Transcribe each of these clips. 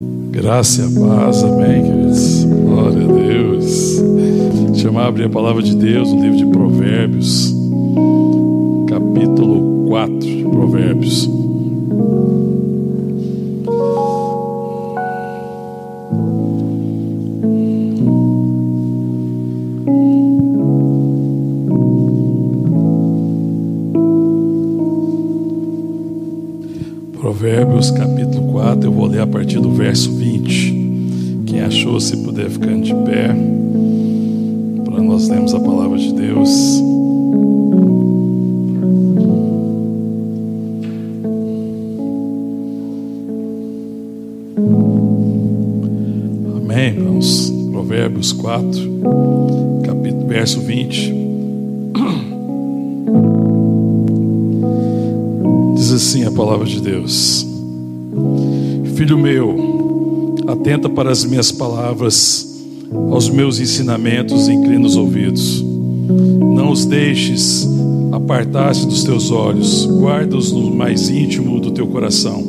Graça e paz, amém, queridos? Glória a Deus. Chamar abrir a palavra de Deus no livro de Provérbios, capítulo 4 de Provérbios. Provérbios capítulo 4, eu vou ler a partir do verso 20. Quem achou, se puder ficar de pé, para nós lermos a palavra de Deus. Amém, irmãos. Provérbios 4, capítulo, verso 20. Diz assim a palavra de Deus: Filho meu, atenta para as minhas palavras, aos meus ensinamentos, inclina os ouvidos. Não os deixes apartar-se dos teus olhos, guarda-os no mais íntimo do teu coração,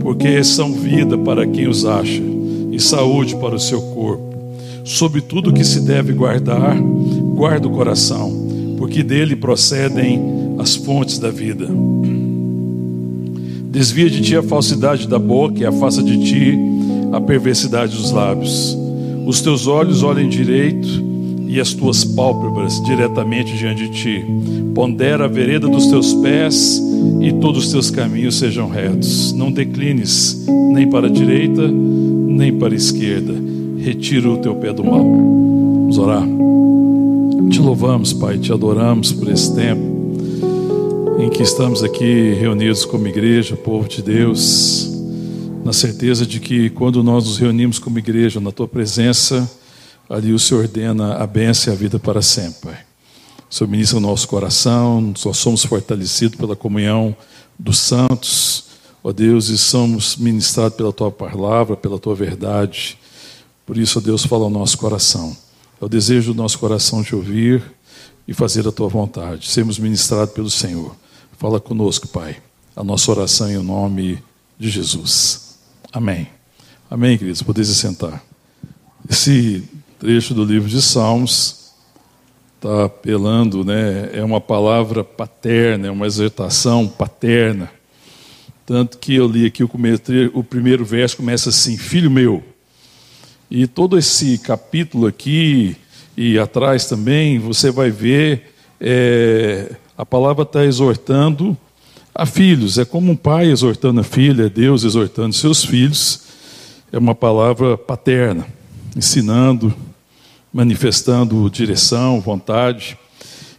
porque são vida para quem os acha e saúde para o seu corpo. Sobre tudo que se deve guardar, guarda o coração, porque dele procedem as fontes da vida. Desvia de ti a falsidade da boca e afasta de ti a perversidade dos lábios. Os teus olhos olhem direito e as tuas pálpebras diretamente diante de ti. Pondera a vereda dos teus pés e todos os teus caminhos sejam retos. Não declines nem para a direita nem para a esquerda. Retira o teu pé do mal. Vamos orar. Te louvamos, Pai, te adoramos por esse tempo em que estamos aqui reunidos como igreja, povo de Deus, na certeza de que quando nós nos reunimos como igreja na tua presença, ali o Senhor ordena a bênção e a vida para sempre. O Senhor ministra o nosso coração, nós somos fortalecidos pela comunhão dos santos, ó Deus, e somos ministrados pela tua palavra, pela tua verdade. Por isso, ó Deus, fala ao nosso coração. É o desejo do nosso coração te ouvir e fazer a tua vontade. Sermos ministrados pelo Senhor. Fala conosco, Pai. A nossa oração em nome de Jesus. Amém. Amém, queridos. Podeis sentar. Esse trecho do livro de Salmos está apelando, né? É uma palavra paterna, é uma exortação paterna. Tanto que eu li aqui o, primeiro, o primeiro verso começa assim: Filho meu. E todo esse capítulo aqui e atrás também, você vai ver. É, a palavra está exortando a filhos, é como um pai exortando a filha, é Deus exortando seus filhos. É uma palavra paterna, ensinando, manifestando direção, vontade.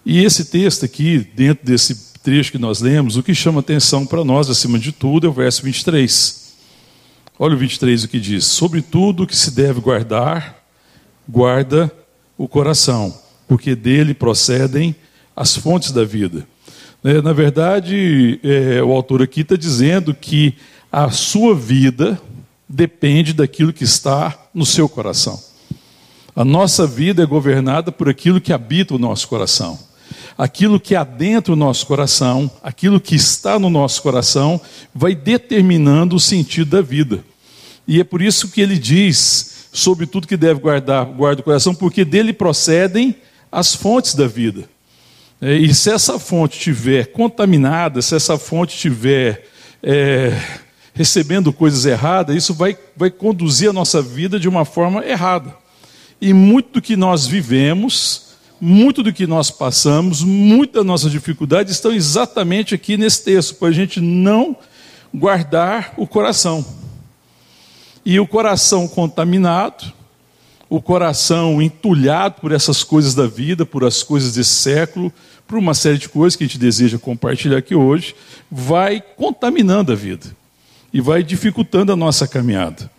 E esse texto aqui, dentro desse trecho que nós lemos, o que chama atenção para nós, acima de tudo, é o verso 23. Olha o 23 o que diz: Sobre tudo que se deve guardar, guarda o coração, porque dele procedem as fontes da vida. É, na verdade, é, o autor aqui está dizendo que a sua vida depende daquilo que está no seu coração. A nossa vida é governada por aquilo que habita o nosso coração. Aquilo que adentra o nosso coração, aquilo que está no nosso coração, vai determinando o sentido da vida. E é por isso que ele diz, sobre tudo que deve guardar, guarda o coração, porque dele procedem as fontes da vida. É, e se essa fonte estiver contaminada, se essa fonte estiver é, recebendo coisas erradas, isso vai, vai conduzir a nossa vida de uma forma errada. E muito do que nós vivemos, muito do que nós passamos, muita da nossa dificuldade estão exatamente aqui nesse texto, para a gente não guardar o coração. E o coração contaminado, o coração entulhado por essas coisas da vida, por as coisas desse século, por uma série de coisas que a gente deseja compartilhar aqui hoje, vai contaminando a vida e vai dificultando a nossa caminhada.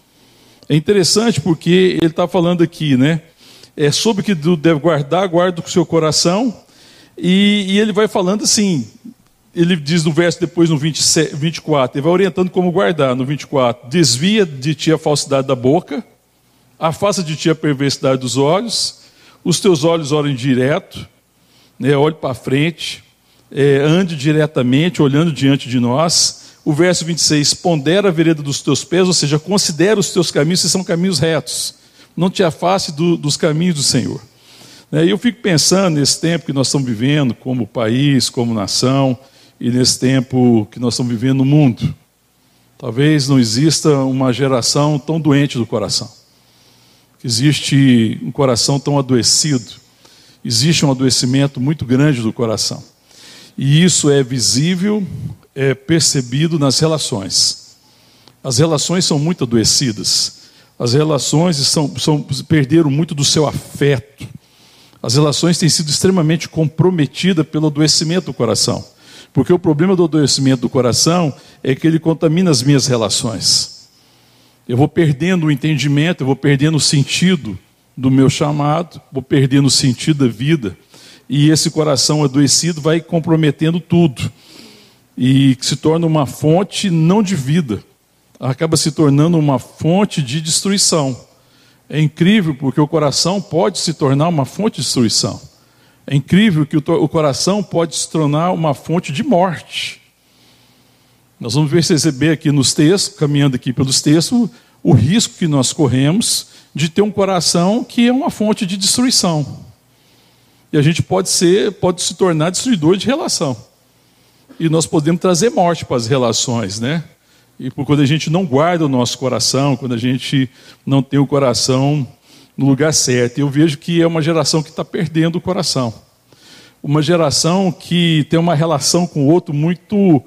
É interessante porque ele está falando aqui, né? É sobre o que deve guardar, guarda o seu coração, e, e, ele vai falando assim. Ele diz no verso depois, no 27, 24, ele vai orientando como guardar. No 24, desvia de ti a falsidade da boca, afasta de ti a perversidade dos olhos, os teus olhos olhem direto, né, olhe para frente, é, ande diretamente, olhando diante de nós, o verso 26, pondera a vereda dos teus pés, ou seja, considera os teus caminhos se são caminhos retos. Não te afaste do, dos caminhos do Senhor. Né, e eu fico pensando nesse tempo que nós estamos vivendo, como país, como nação, e nesse tempo que nós estamos vivendo no mundo. Talvez não exista uma geração tão doente do coração. Existe um coração tão adoecido. Existe um adoecimento muito grande do coração. E isso é visível, é percebido nas relações. As relações são muito adoecidas. As relações são, são, perderam muito do seu afeto. As relações têm sido extremamente comprometidas pelo adoecimento do coração. Porque o problema do adoecimento do coração é que ele contamina as minhas relações. Eu vou perdendo o entendimento, eu vou perdendo o sentido do meu chamado, vou perdendo o sentido da vida. E esse coração adoecido vai comprometendo tudo. E se torna uma fonte não de vida, acaba se tornando uma fonte de destruição. É incrível porque o coração pode se tornar uma fonte de destruição. É incrível que o, coração pode se tornar uma fonte de morte. Nós vamos perceber aqui nos textos, caminhando aqui pelos textos, o risco que nós corremos de ter um coração que é uma fonte de destruição. E a gente pode ser, pode se tornar destruidor de relação. E nós podemos trazer morte para as relações, né? E quando a gente não guarda o nosso coração, quando a gente não tem o coração no lugar certo. Eu vejo que é uma geração que está perdendo o coração. Uma geração que tem uma relação com o outro muito,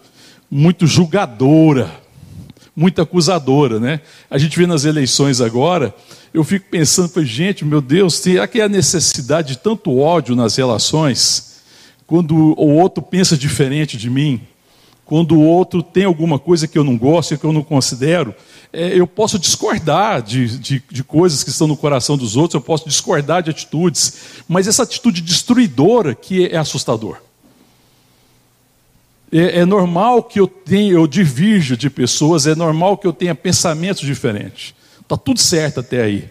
muito julgadora, muito acusadora, né? A gente vê nas eleições agora, eu fico pensando, gente, meu Deus, será que é a necessidade de tanto ódio nas relações? Quando o outro pensa diferente de mim, quando o outro tem alguma coisa que eu não gosto, que eu não considero, é, eu posso discordar de, de, de, coisas que estão no coração dos outros, eu posso discordar de atitudes, mas essa atitude destruidora que é, assustador. É, é, normal que eu tenha, eu divirja de pessoas, é normal que eu tenha pensamentos diferentes. Está tudo certo até aí.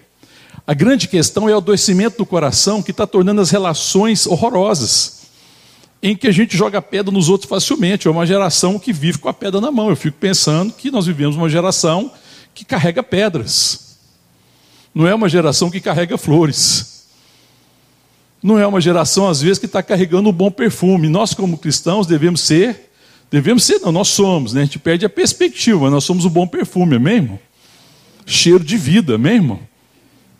A grande questão é o adoecimento do coração que está tornando as relações horrorosas em que a gente joga pedra nos outros facilmente. É uma geração que vive com a pedra na mão. Eu fico pensando que nós vivemos uma geração que carrega pedras. Não é uma geração que carrega flores. Não é uma geração, às vezes, que está carregando um bom perfume. Nós, como cristãos, devemos ser, devemos ser, não, nós somos, né? A gente perde a perspectiva, nós somos o bom perfume, amém, irmão? Cheiro de vida, amém, irmão?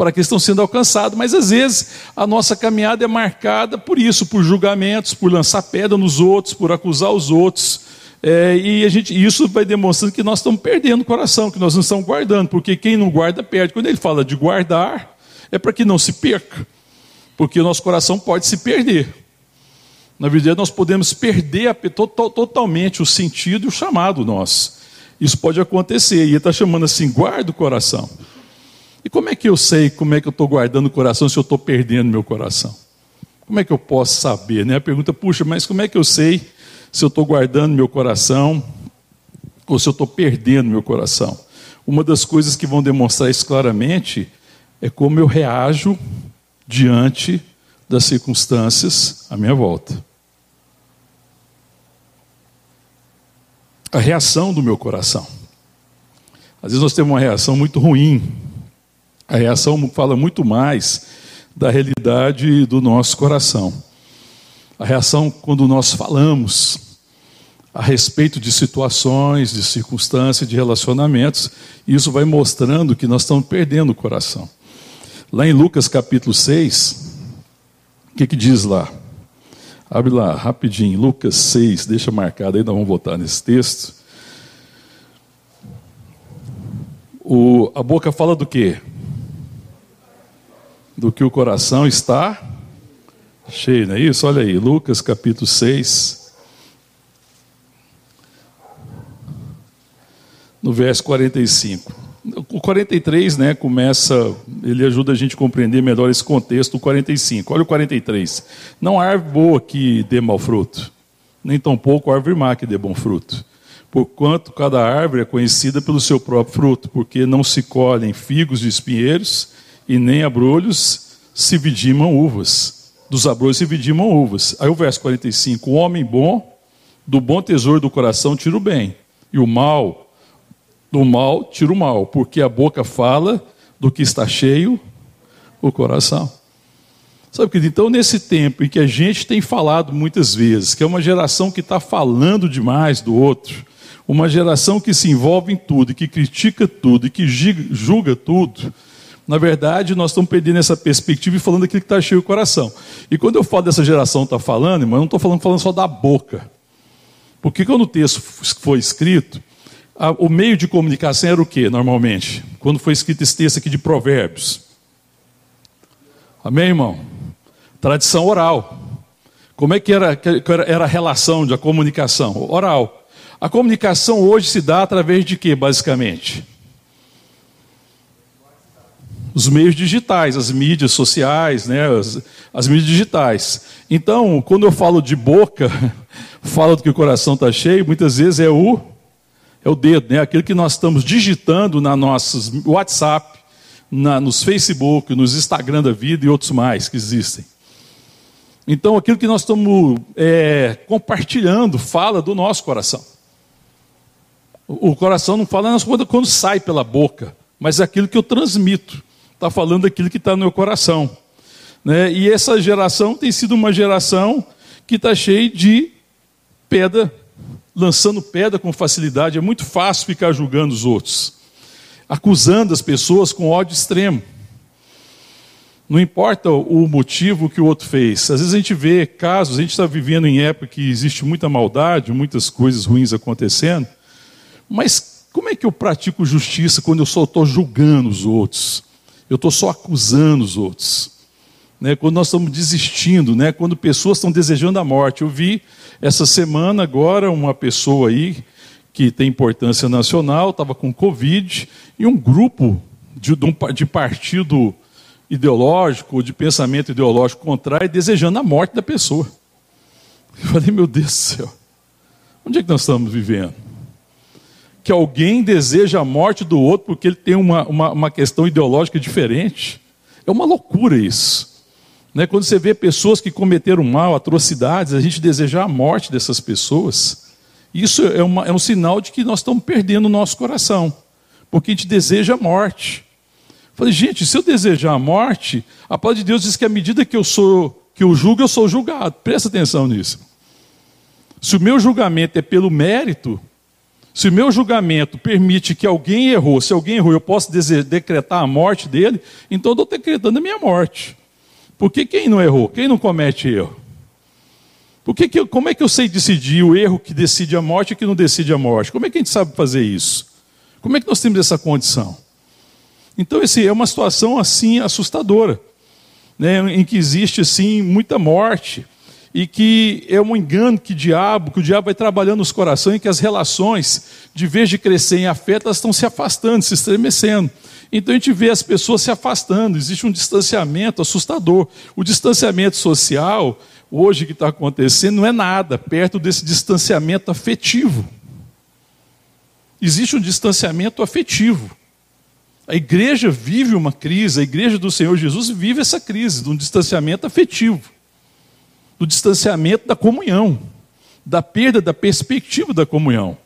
para que estão sendo alcançados, mas às vezes a nossa caminhada é marcada por isso, por julgamentos, por lançar pedra nos outros, por acusar os outros. É, e a gente, isso vai demonstrando que nós estamos perdendo o coração, que nós não estamos guardando, porque quem não guarda perde. Quando ele fala de guardar, é para que não se perca, porque o nosso coração pode se perder. Na verdade, nós podemos perder to, totalmente o sentido e o chamado nosso. Isso pode acontecer, e ele está chamando assim: guarda o coração. E como é que eu sei como é que eu estou guardando o coração se eu estou perdendo meu coração? Como é que eu posso saber? Né? A pergunta, puxa, mas como é que eu sei se eu estou guardando meu coração ou se eu estou perdendo meu coração? Uma das coisas que vão demonstrar isso claramente é como eu reajo diante das circunstâncias à minha volta. A reação do meu coração. Às vezes nós temos uma reação muito ruim a reação fala muito mais da realidade do nosso coração. A reação quando nós falamos a respeito de situações, de circunstâncias, de relacionamentos, isso vai mostrando que nós estamos perdendo o coração. Lá em Lucas capítulo 6, o que, que diz lá? Abre lá rapidinho, Lucas 6, deixa marcado aí, nós vamos voltar nesse texto. O, a boca fala do quê? do que o coração está cheio, não é isso? Olha aí, Lucas capítulo 6, no verso 45. O 43, né, começa, ele ajuda a gente a compreender melhor esse contexto, o 45. Olha o 43. Não há árvore boa que dê mau fruto, nem tampouco árvore má que dê bom fruto. Porquanto cada árvore é conhecida pelo seu próprio fruto, porque não se colhem figos de espinheiros, e nem abrolhos se vidimam uvas. Dos abrolhos se vidimam uvas. Aí o verso 45: O homem bom, do bom tesouro do coração, tira o bem, E o mal, do mal, tira o mal, porque a boca fala do que está cheio o coração. Sabe, querido? Então, nesse tempo em que a gente tem falado muitas vezes, que é uma geração que está falando demais do outro, uma geração que se envolve em tudo, que critica tudo e que julga tudo, na verdade, nós estamos perdendo essa perspectiva e falando aquilo que está cheio o coração. E quando eu falo dessa geração está falando, irmão, eu não estou falando, falando só da boca. Porque quando o texto foi escrito, o meio de comunicação era o que, normalmente? Quando foi escrito esse texto aqui de Provérbios. Amém, irmão? Tradição oral. Como é que era, era a relação da comunicação? Oral. A comunicação hoje se dá através de quê, basicamente? Os meios digitais, as mídias sociais, né, as, as mídias digitais. Então, quando eu falo de boca, falo do que o coração está cheio, muitas vezes é o, é o dedo, né, aquilo que nós estamos digitando na nossos WhatsApp, na, nos Facebook, nos Instagram da vida e outros mais que existem. Então, aquilo que nós estamos é, compartilhando fala do nosso coração. O coração não fala quando, quando sai pela boca, mas é aquilo que eu transmito. Está falando aquilo que está no meu coração. Né? E essa geração tem sido uma geração que está cheia de pedra, lançando pedra com facilidade. É muito fácil ficar julgando os outros, acusando as pessoas com ódio extremo. Não importa o motivo que o outro fez. Às vezes a gente vê casos, a gente está vivendo em época que existe muita maldade, muitas coisas ruins acontecendo. Mas como é que eu pratico justiça quando eu só estou julgando os outros? Eu estou só acusando os outros. Né? Quando nós estamos desistindo, né? quando pessoas estão desejando a morte. Eu vi essa semana agora uma pessoa aí que tem importância nacional, estava com Covid, e um grupo de, de partido ideológico, de pensamento ideológico contrário, desejando a morte da pessoa. Eu falei, meu Deus do céu, onde é que nós estamos vivendo? Que alguém deseja a morte do outro porque ele tem uma, uma, uma questão ideológica diferente. É uma loucura isso. Né? Quando você vê pessoas que cometeram mal, atrocidades, a gente desejar a morte dessas pessoas, isso é, uma, é um sinal de que nós estamos perdendo o nosso coração, porque a gente deseja a morte. Falei, gente, se eu desejar a morte, a palavra de Deus diz que à medida que eu sou, que eu julgo, eu sou julgado. Presta atenção nisso. Se o meu julgamento é pelo mérito, se o meu julgamento permite que alguém errou, se alguém errou, eu posso decretar a morte dele, então eu estou decretando a minha morte. Porque quem não errou? Quem não comete erro? Porque que, como é que eu sei decidir o erro que decide a morte e que não decide a morte? Como é que a gente sabe fazer isso? Como é que nós temos essa condição? Então, esse é uma situação assim assustadora, né, em que existe assim muita morte e que é um engano que o diabo, que o diabo vai trabalhando nos corações e que as relações, de vez de crescer em afeto, elas estão se afastando, se estremecendo. Então a gente vê as pessoas se afastando, existe um distanciamento assustador. O distanciamento social, hoje que está acontecendo, não é nada perto desse distanciamento afetivo. Existe um distanciamento afetivo. A igreja vive uma crise, a igreja do Senhor Jesus vive essa crise de um distanciamento afetivo, do distanciamento da comunhão, da perda da perspectiva da comunhão.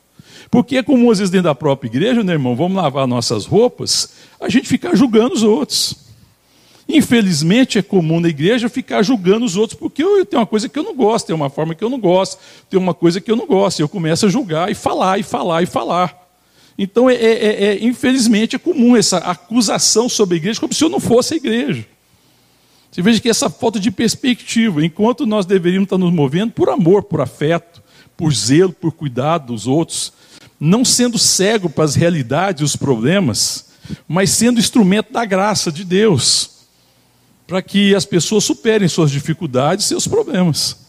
Porque é comum, às vezes, dentro da própria igreja, né, irmão? Vamos lavar nossas roupas, a gente ficar julgando os outros. Infelizmente, é comum na igreja ficar julgando os outros, porque eu, tenho uma coisa que eu não gosto, tem uma forma que eu não gosto, tem uma coisa que eu não gosto. E eu começo a julgar e falar, e falar, e falar. Então, é, é, é, é, infelizmente, é comum essa acusação sobre a igreja, como se eu não fosse a igreja. Você veja que essa falta de perspectiva, enquanto nós deveríamos estar nos movendo por amor, por afeto, por zelo, por cuidado dos outros, não sendo cego para as realidades e os problemas, mas sendo instrumento da graça de Deus, para que as pessoas superem suas dificuldades e seus problemas,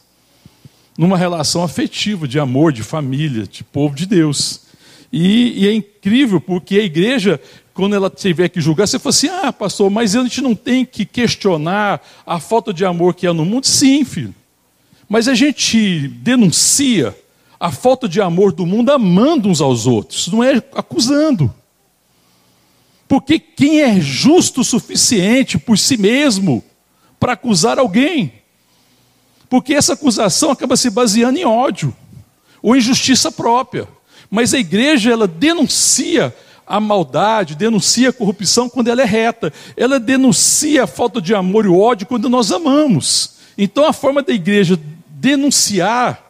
numa relação afetiva, de amor, de família, de povo de Deus. E, e, é incrível porque a igreja, quando ela tiver que julgar, você fala assim: ah, pastor, mas a gente não tem que questionar a falta de amor que há no mundo? Sim, filho. Mas a gente denuncia a falta de amor do mundo amando uns aos outros, não é acusando. Porque quem é justo o suficiente por si mesmo para acusar alguém? Porque essa acusação acaba se baseando em ódio ou em justiça própria. Mas a igreja, ela denuncia a maldade, denuncia a corrupção quando ela é reta. Ela denuncia a falta de amor e ódio quando nós amamos. Então a forma da igreja denunciar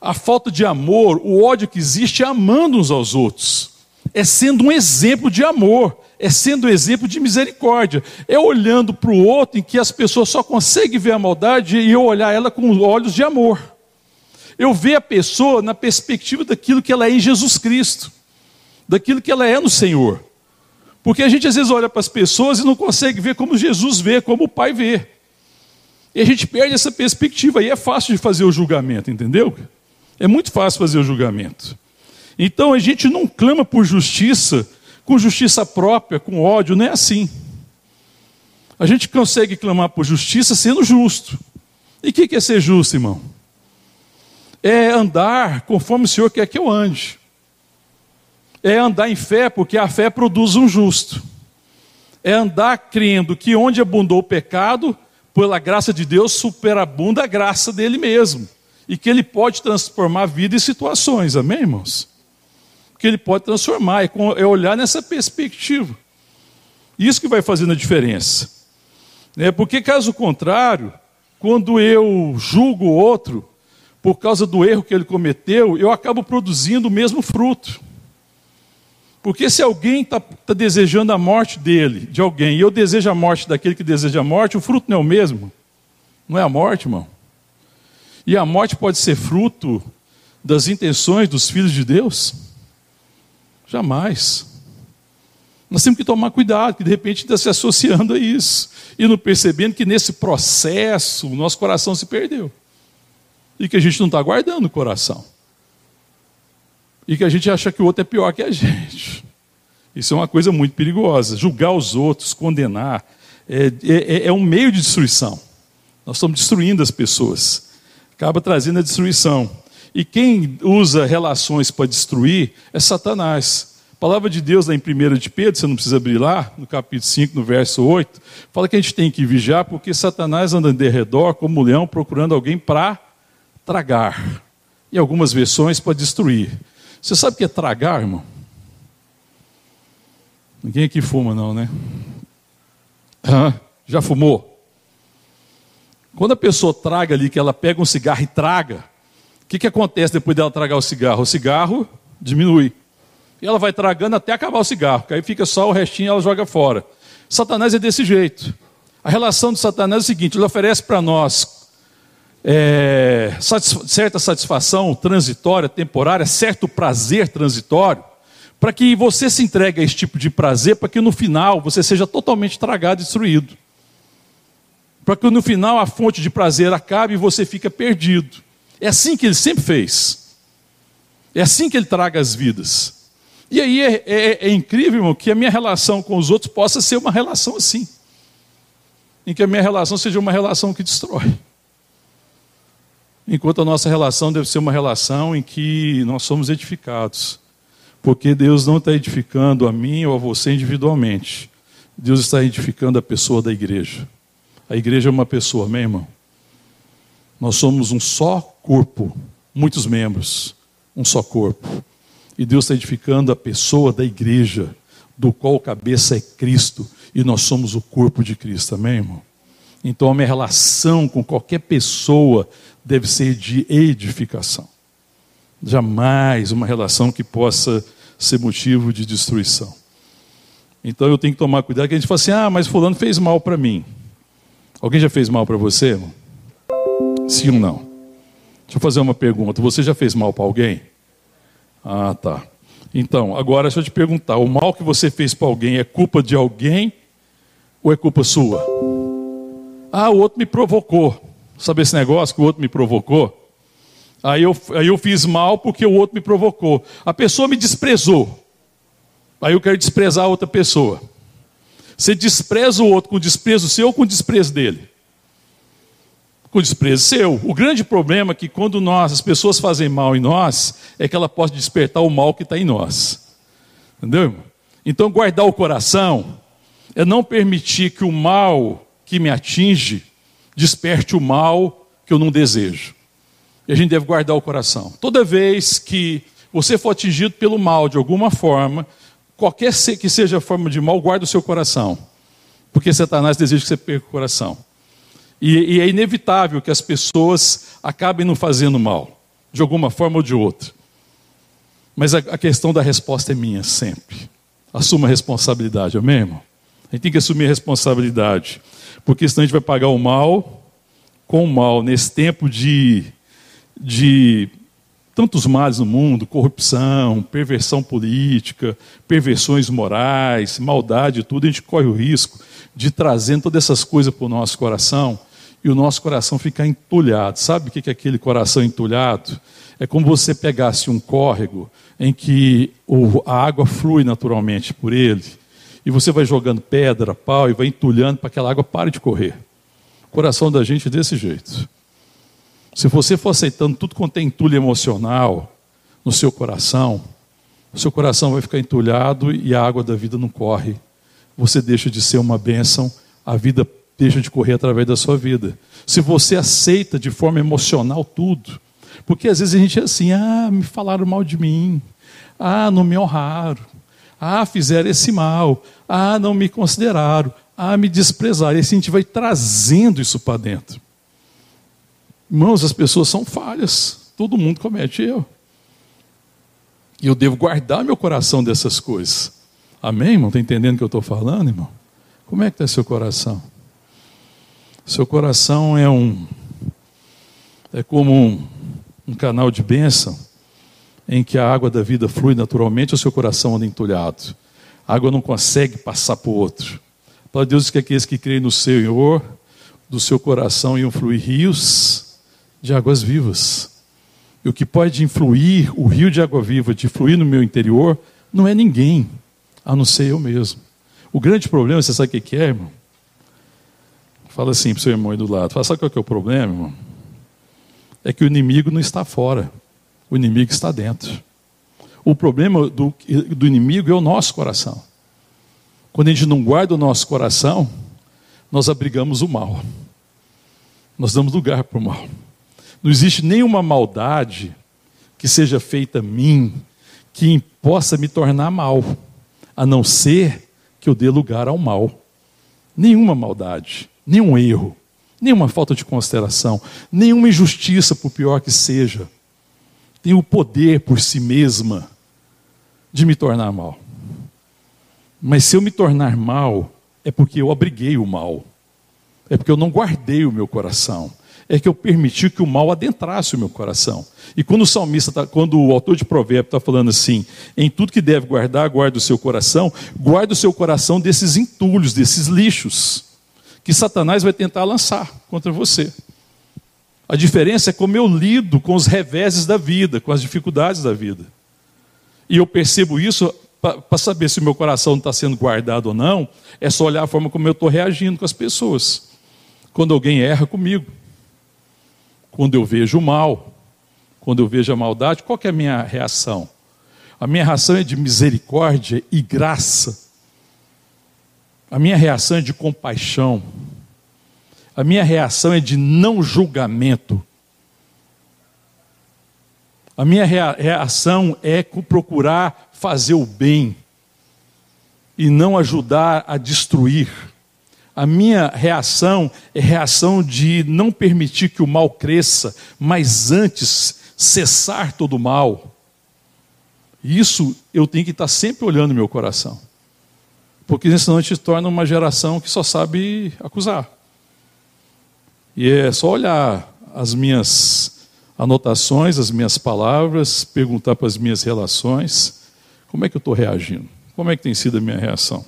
a falta de amor, o ódio que existe é amando uns aos outros. É sendo um exemplo de amor, é sendo um exemplo de misericórdia. É olhando para o outro em que as pessoas só conseguem ver a maldade e eu olhar ela com olhos de amor. Eu ver a pessoa na perspectiva daquilo que ela é em Jesus Cristo daquilo que ela é no Senhor. Porque a gente às vezes olha para as pessoas e não consegue ver como Jesus vê, como o Pai vê. E a gente perde essa perspectiva, e é fácil de fazer o julgamento, entendeu? É muito fácil fazer o julgamento. Então a gente não clama por justiça com justiça própria, com ódio, não é assim. A gente consegue clamar por justiça sendo justo. E o que é ser justo, irmão? É andar conforme o Senhor quer que eu ande é andar em fé, porque a fé produz um justo. É andar crendo que onde abundou o pecado, pela graça de Deus, superabunda a graça dele mesmo. E que ele pode transformar vida e situações, amém, irmãos? Que ele pode transformar, é, é olhar nessa perspectiva. Isso que vai fazendo a diferença. É porque, caso contrário, quando eu julgo o outro, por causa do erro que ele cometeu, eu acabo produzindo o mesmo fruto. Porque se alguém está tá desejando a morte dele, de alguém, e eu desejo a morte daquele que deseja a morte, o fruto não é o mesmo. Não é a morte, irmão. E a morte pode ser fruto das intenções dos filhos de Deus? Jamais. Nós temos que tomar cuidado, que de repente está se associando a isso. E não percebendo que nesse processo o nosso coração se perdeu. E que a gente não está guardando o coração e que a gente acha que o outro é pior que a gente. Isso é uma coisa muito perigosa. Julgar os outros, condenar, é, é, é um meio de destruição. Nós estamos destruindo as pessoas. Acaba trazendo a destruição. E quem usa relações para destruir é Satanás. A palavra de Deus lá em 1 de Pedro, você não precisa abrir lá, no capítulo 5, no verso 8, fala que a gente tem que vigiar porque Satanás anda de redor como um leão procurando alguém para tragar. E algumas versões para destruir. Você sabe o que é tragar, irmão? Ninguém aqui fuma, não, né? já fumou? Quando a pessoa traga ali, que ela pega um cigarro e traga, o que, que acontece depois dela tragar o cigarro? O cigarro diminui. E ela vai tragando até acabar o cigarro, que aí fica só o restinho e ela joga fora. Satanás é desse jeito. A relação de Satanás é o seguinte: ele oferece para nós é, certa satisfação transitória, temporária, certo prazer transitório, para que você se entregue a esse tipo de prazer, para que no final você seja totalmente tragado e destruído. Para que no final a fonte de prazer acabe e você fica perdido. É assim que ele sempre fez. É assim que ele traga as vidas. E aí é, é, é incrível, irmão, que a minha relação com os outros possa ser uma relação assim. Em que a minha relação seja uma relação que destrói. Enquanto a nossa relação deve ser uma relação em que nós somos edificados. Porque Deus não está edificando a mim ou a você individualmente. Deus está edificando a pessoa da igreja. A igreja é uma pessoa, amém, irmão? Nós somos um só corpo, muitos membros, um só corpo. E Deus está edificando a pessoa da igreja, do qual cabeça é Cristo, e nós somos o corpo de Cristo, amém, irmão? Então a minha relação com qualquer pessoa deve ser de edificação. Jamais uma relação que possa ser motivo de destruição. Então eu tenho que tomar cuidado, que a gente fala assim: ah, mas Fulano fez mal para mim. Alguém já fez mal para você, irmão? Sim ou não? Deixa eu fazer uma pergunta: você já fez mal para alguém? Ah, tá. Então, agora deixa eu te perguntar: o mal que você fez para alguém é culpa de alguém ou é culpa sua? Ah, o outro me provocou. Sabe esse negócio que o outro me provocou? Aí eu, aí eu fiz mal porque o outro me provocou. A pessoa me desprezou. Aí eu quero desprezar a outra pessoa. Você despreza o outro com desprezo seu ou com desprezo dele? Com desprezo seu. O grande problema é que quando nós, as pessoas fazem mal em nós, é que ela pode despertar o mal que está em nós. Entendeu? Então guardar o coração é não permitir que o mal que me atinge desperte o mal que eu não desejo. E a gente deve guardar o coração. Toda vez que você for atingido pelo mal de alguma forma, qualquer que seja a forma de mal, guarda o seu coração. Porque Satanás deseja que você perca o coração. E, e é inevitável que as pessoas acabem não fazendo mal, de alguma forma ou de outra. Mas a, a questão da resposta é minha sempre. Assuma a responsabilidade, amém, irmão? A gente tem que assumir a responsabilidade. Porque senão a gente vai pagar o mal com o mal nesse tempo de, de tantos males no mundo corrupção, perversão política, perversões morais, maldade, tudo a gente corre o risco de trazer todas essas coisas para o nosso coração e o nosso coração ficar entulhado. Sabe o que é aquele coração entulhado? É como você pegasse um córrego em que a água flui naturalmente por ele e você vai jogando pedra, pau e vai entulhando para que aquela água pare de correr. O coração da gente é desse jeito. Se você for aceitando tudo quanto é entulho emocional no seu coração, o seu coração vai ficar entulhado e a água da vida não corre. Você deixa de ser uma bênção, a vida deixa de correr através da sua vida. Se você aceita de forma emocional tudo, porque às vezes a gente é assim, ah, me falaram mal de mim, ah, não me honraram, ah, fizeram esse mal, ah, não me consideraram, ah, me desprezaram. E assim a gente vai trazendo isso para dentro. Irmãos, as pessoas são falhas. Todo mundo comete erro. E eu devo guardar meu coração dessas coisas. Amém, irmão? Está entendendo o que eu estou falando, irmão? Como é que está seu coração? Seu coração é um. É como um, um canal de bênção em que a água da vida flui naturalmente, o seu coração anda entulhado. A água não consegue passar para o outro. Para Deus que aqueles que creem no Senhor, do seu coração iam fluir rios de águas vivas. E o que pode influir, o rio de água viva, de fluir no meu interior, não é ninguém, a não ser eu mesmo. O grande problema, você sabe o que é, irmão? Fala assim para o seu irmão aí do lado. Fala, sabe qual é o problema, irmão? É que o inimigo não está fora, o inimigo está dentro. O problema do, do inimigo é o nosso coração. Quando a gente não guarda o nosso coração, nós abrigamos o mal. Nós damos lugar para o mal. Não existe nenhuma maldade que seja feita a mim que possa me tornar mal, a não ser que eu dê lugar ao mal. Nenhuma maldade, nenhum erro, nenhuma falta de consideração, nenhuma injustiça, por pior que seja, tem o poder por si mesma de me tornar mal. Mas se eu me tornar mal, é porque eu abriguei o mal, é porque eu não guardei o meu coração é que eu permiti que o mal adentrasse o meu coração. E quando o salmista, tá, quando o autor de provérbio está falando assim, em tudo que deve guardar, guarda o seu coração, guarda o seu coração desses entulhos, desses lixos, que Satanás vai tentar lançar contra você. A diferença é como eu lido com os reveses da vida, com as dificuldades da vida. E eu percebo isso para saber se o meu coração está sendo guardado ou não, é só olhar a forma como eu estou reagindo com as pessoas. Quando alguém erra comigo, quando eu vejo o mal, quando eu vejo a maldade, qual é a minha reação? A minha reação é de misericórdia e graça. A minha reação é de compaixão. A minha reação é de não julgamento. A minha reação é procurar fazer o bem e não ajudar a destruir. A minha reação é reação de não permitir que o mal cresça, mas antes cessar todo o mal. Isso eu tenho que estar sempre olhando no meu coração. Porque senão a gente torna uma geração que só sabe acusar. E é só olhar as minhas anotações, as minhas palavras, perguntar para as minhas relações, como é que eu estou reagindo? Como é que tem sido a minha reação?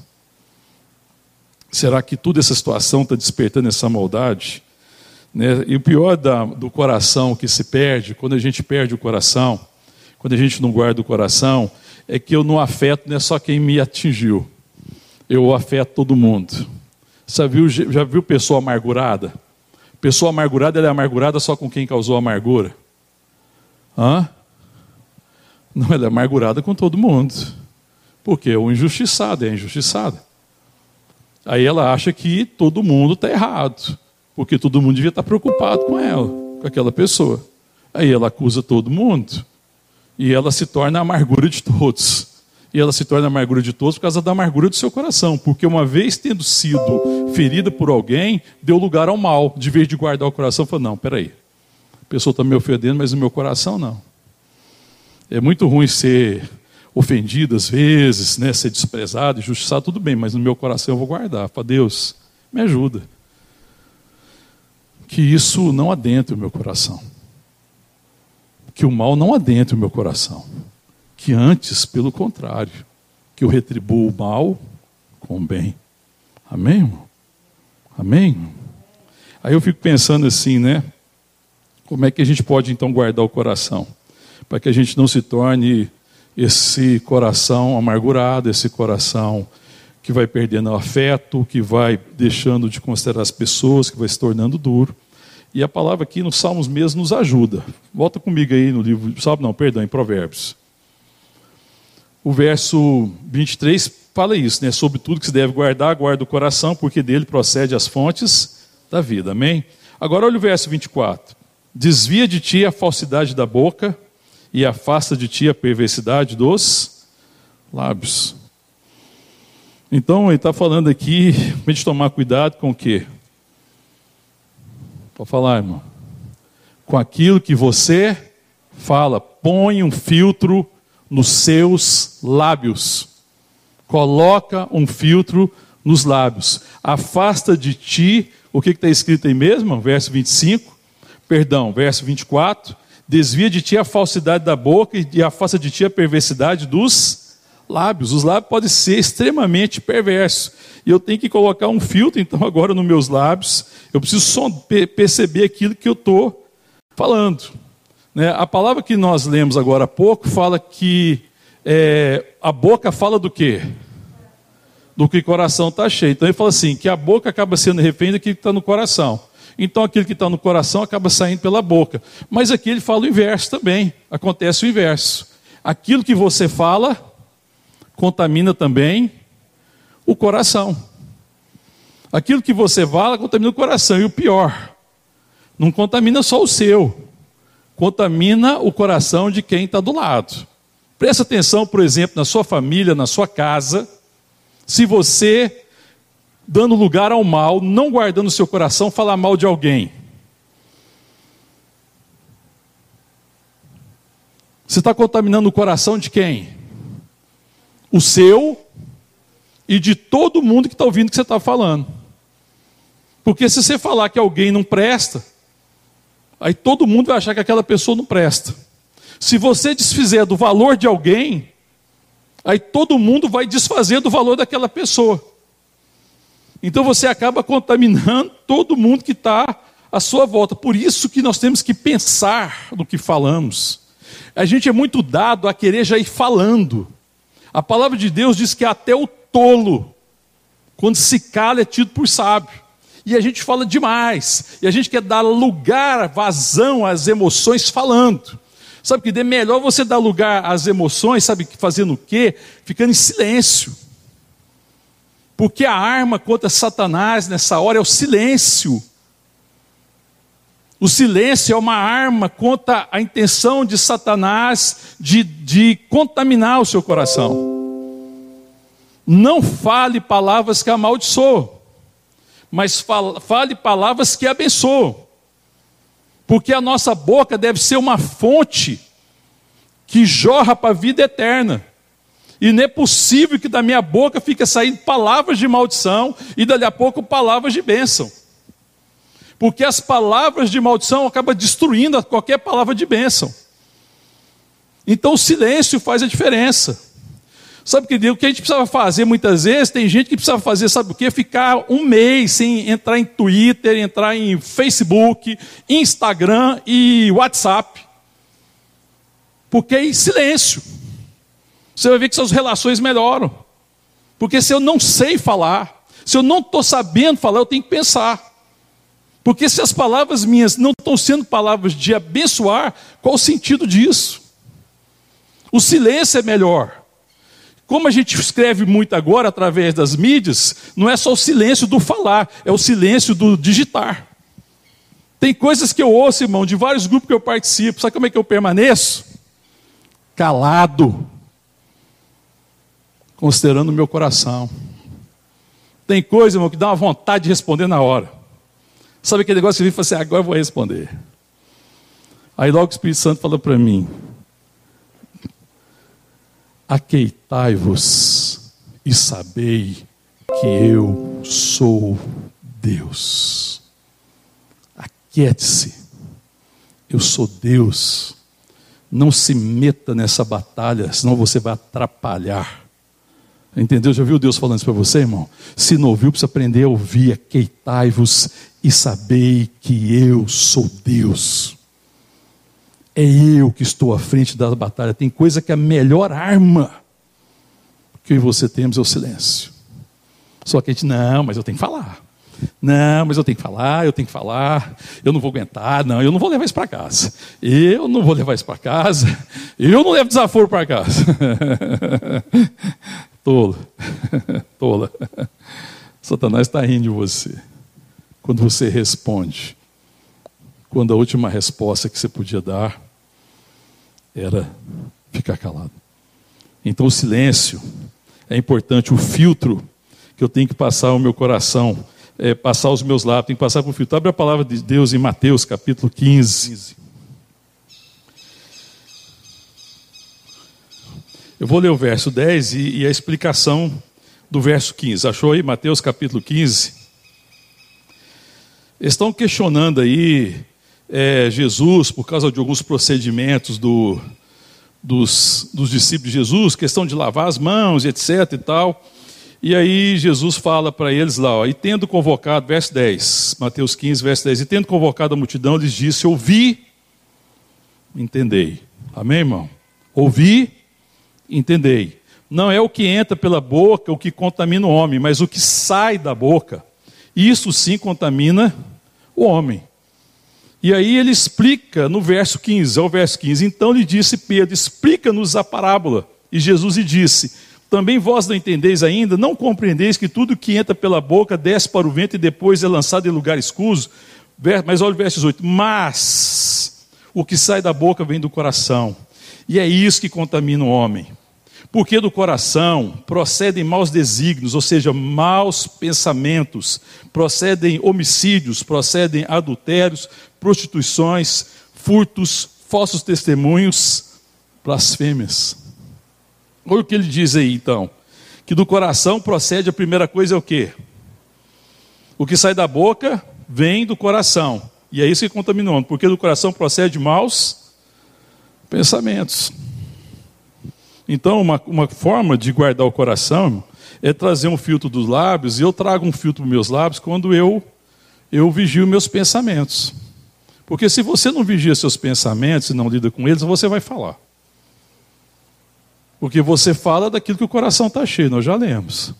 Será que toda essa situação está despertando essa maldade? Né? E o pior da, do coração que se perde, quando a gente perde o coração, quando a gente não guarda o coração, é que eu não afeto não é só quem me atingiu, eu afeto todo mundo. Já viu, já viu pessoa amargurada? Pessoa amargurada, ela é amargurada só com quem causou amargura. Hã? Não, ela é amargurada com todo mundo. Porque o injustiçado é injustiçado. Aí ela acha que todo mundo está errado, porque todo mundo devia estar tá preocupado com ela, com aquela pessoa. Aí ela acusa todo mundo. E ela se torna a amargura de todos. E ela se torna a amargura de todos por causa da amargura do seu coração. Porque uma vez tendo sido ferida por alguém, deu lugar ao mal. De vez de guardar o coração, falou: não, peraí. A pessoa está me ofendendo, mas no meu coração não. É muito ruim ser ofendido às vezes, né, ser desprezado, injustiçado, tudo bem, mas no meu coração eu vou guardar. Para Deus, me ajuda. Que isso não adentre o meu coração. Que o mal não adentre o meu coração. Que antes, pelo contrário, que eu retribua o mal com o bem. Amém? Irmão? Amém? Aí eu fico pensando assim, né? Como é que a gente pode então guardar o coração? Para que a gente não se torne esse coração amargurado, esse coração que vai perdendo afeto, que vai deixando de considerar as pessoas, que vai se tornando duro. E a palavra aqui nos Salmos mesmo nos ajuda. Volta comigo aí no livro, Salmo não, perdão, em Provérbios. O verso 23 fala isso, né? Sobre tudo que se deve guardar, guarda o coração, porque dele procede as fontes da vida. Amém? Agora olha o verso 24. Desvia de ti a falsidade da boca e afasta de ti a perversidade dos lábios. Então, ele está falando aqui para a gente tomar cuidado com o quê? Pode falar, irmão. Com aquilo que você fala. Põe um filtro nos seus lábios. Coloca um filtro nos lábios. Afasta de ti, o que está escrito aí mesmo? Verso 25. Perdão, verso 24 Desvia de ti a falsidade da boca e afasta de ti a perversidade dos lábios. Os lábios podem ser extremamente perversos. E eu tenho que colocar um filtro, então, agora nos meus lábios. Eu preciso perceber aquilo que eu estou falando. Né? A palavra que nós lemos agora há pouco fala que é, a boca fala do quê? Do que o coração está cheio. Então ele fala assim: que a boca acaba sendo refém daquilo que está no coração. Então aquilo que está no coração acaba saindo pela boca. Mas aqui ele fala o inverso também. Acontece o inverso. Aquilo que você fala contamina também o coração. Aquilo que você fala contamina o coração. E o pior, não contamina só o seu, contamina o coração de quem está do lado. Presta atenção, por exemplo, na sua família, na sua casa. Se você dando lugar ao mal, não guardando o seu coração, falar mal de alguém. Você está contaminando o coração de quem? O seu e de todo mundo que está ouvindo o que você está falando. Porque se você falar que alguém não presta, aí todo mundo vai achar que aquela pessoa não presta. Se você desfizer do valor de alguém, aí todo mundo vai desfazer do valor daquela pessoa. Então você acaba contaminando todo mundo que está à sua volta. Por isso que nós temos que pensar no que falamos. A gente é muito dado a querer já ir falando. A palavra de Deus diz que até o tolo, quando se cala, é tido por sábio. E a gente fala demais. E a gente quer dar lugar, vazão às emoções falando. Sabe que é melhor você dar lugar às emoções, sabe fazendo o quê? Ficando em silêncio. Porque a arma contra Satanás nessa hora é o silêncio. O silêncio é uma arma contra a intenção de Satanás de, de contaminar o seu coração. Não fale palavras que amaldiçoam, mas fale palavras que abençoam. Porque a nossa boca deve ser uma fonte que jorra para a vida eterna. E não é possível que da minha boca fique saindo palavras de maldição e dali a pouco palavras de bênção. Porque as palavras de maldição acabam destruindo qualquer palavra de bênção. Então o silêncio faz a diferença. Sabe o que a gente precisava fazer muitas vezes? Tem gente que precisava fazer, sabe o que? Ficar um mês sem entrar em Twitter, entrar em Facebook, Instagram e WhatsApp. Porque é silêncio você vai ver que suas relações melhoram. Porque se eu não sei falar, se eu não estou sabendo falar, eu tenho que pensar. Porque se as palavras minhas não estão sendo palavras de abençoar, qual o sentido disso? O silêncio é melhor. Como a gente escreve muito agora através das mídias, não é só o silêncio do falar, é o silêncio do digitar. Tem coisas que eu ouço, irmão, de vários grupos que eu participo, sabe como é que eu permaneço? calado, considerando o meu coração. Tem coisa, irmão, que dá uma vontade de responder na hora. Sabe aquele negócio que vem e fala assim, agora eu vou responder. Aí logo o Espírito Santo falou para mim: Aqueitai-vos e sabei que eu sou Deus. Aquiete-se, eu sou Deus. Não se meta nessa batalha, senão você vai atrapalhar. Entendeu? Já viu Deus falando isso para você, irmão? Se não ouviu, precisa aprender a ouvir. Aqueitai-vos e sabei que eu sou Deus. É eu que estou à frente da batalha. Tem coisa que é a melhor arma que eu e você temos é o silêncio. Só que a gente, não, mas eu tenho que falar. Não, mas eu tenho que falar, eu tenho que falar, eu não vou aguentar, não, eu não vou levar isso para casa. Eu não vou levar isso para casa, eu não levo desaforo para casa. Tolo, tola. Satanás está rindo de você. Quando você responde, quando a última resposta que você podia dar era ficar calado. Então o silêncio é importante, o filtro que eu tenho que passar ao meu coração, é, passar os meus lábios, tenho que passar por filtro. Abre a palavra de Deus em Mateus capítulo 15. Eu vou ler o verso 10 e, e a explicação do verso 15. Achou aí Mateus capítulo 15? Estão questionando aí é, Jesus por causa de alguns procedimentos do, dos, dos discípulos de Jesus, questão de lavar as mãos, etc e tal. E aí Jesus fala para eles lá, ó, e tendo convocado, verso 10, Mateus 15, verso 10, e tendo convocado a multidão, lhes disse: Ouvi, entendei. Amém, irmão? Ouvi, entendei. Não é o que entra pela boca o que contamina o homem, mas o que sai da boca. Isso sim contamina o homem. E aí ele explica no verso 15, é o verso 15. Então lhe disse Pedro: Explica-nos a parábola. E Jesus lhe disse: Também vós não entendeis ainda? Não compreendeis que tudo que entra pela boca desce para o vento e depois é lançado em lugar escuso? Mas olha o verso 18: Mas o que sai da boca vem do coração, e é isso que contamina o homem. Porque do coração procedem maus desígnios, ou seja, maus pensamentos, procedem homicídios, procedem adultérios, prostituições, furtos, falsos testemunhos, blasfêmias. Olha o que ele diz aí então: que do coração procede a primeira coisa é o quê? O que sai da boca vem do coração. E é isso que homem, porque do coração procede maus pensamentos. Então, uma, uma forma de guardar o coração é trazer um filtro dos lábios, e eu trago um filtro dos meus lábios quando eu, eu vigio meus pensamentos. Porque se você não vigia seus pensamentos e não lida com eles, você vai falar. Porque você fala daquilo que o coração está cheio, nós já lemos.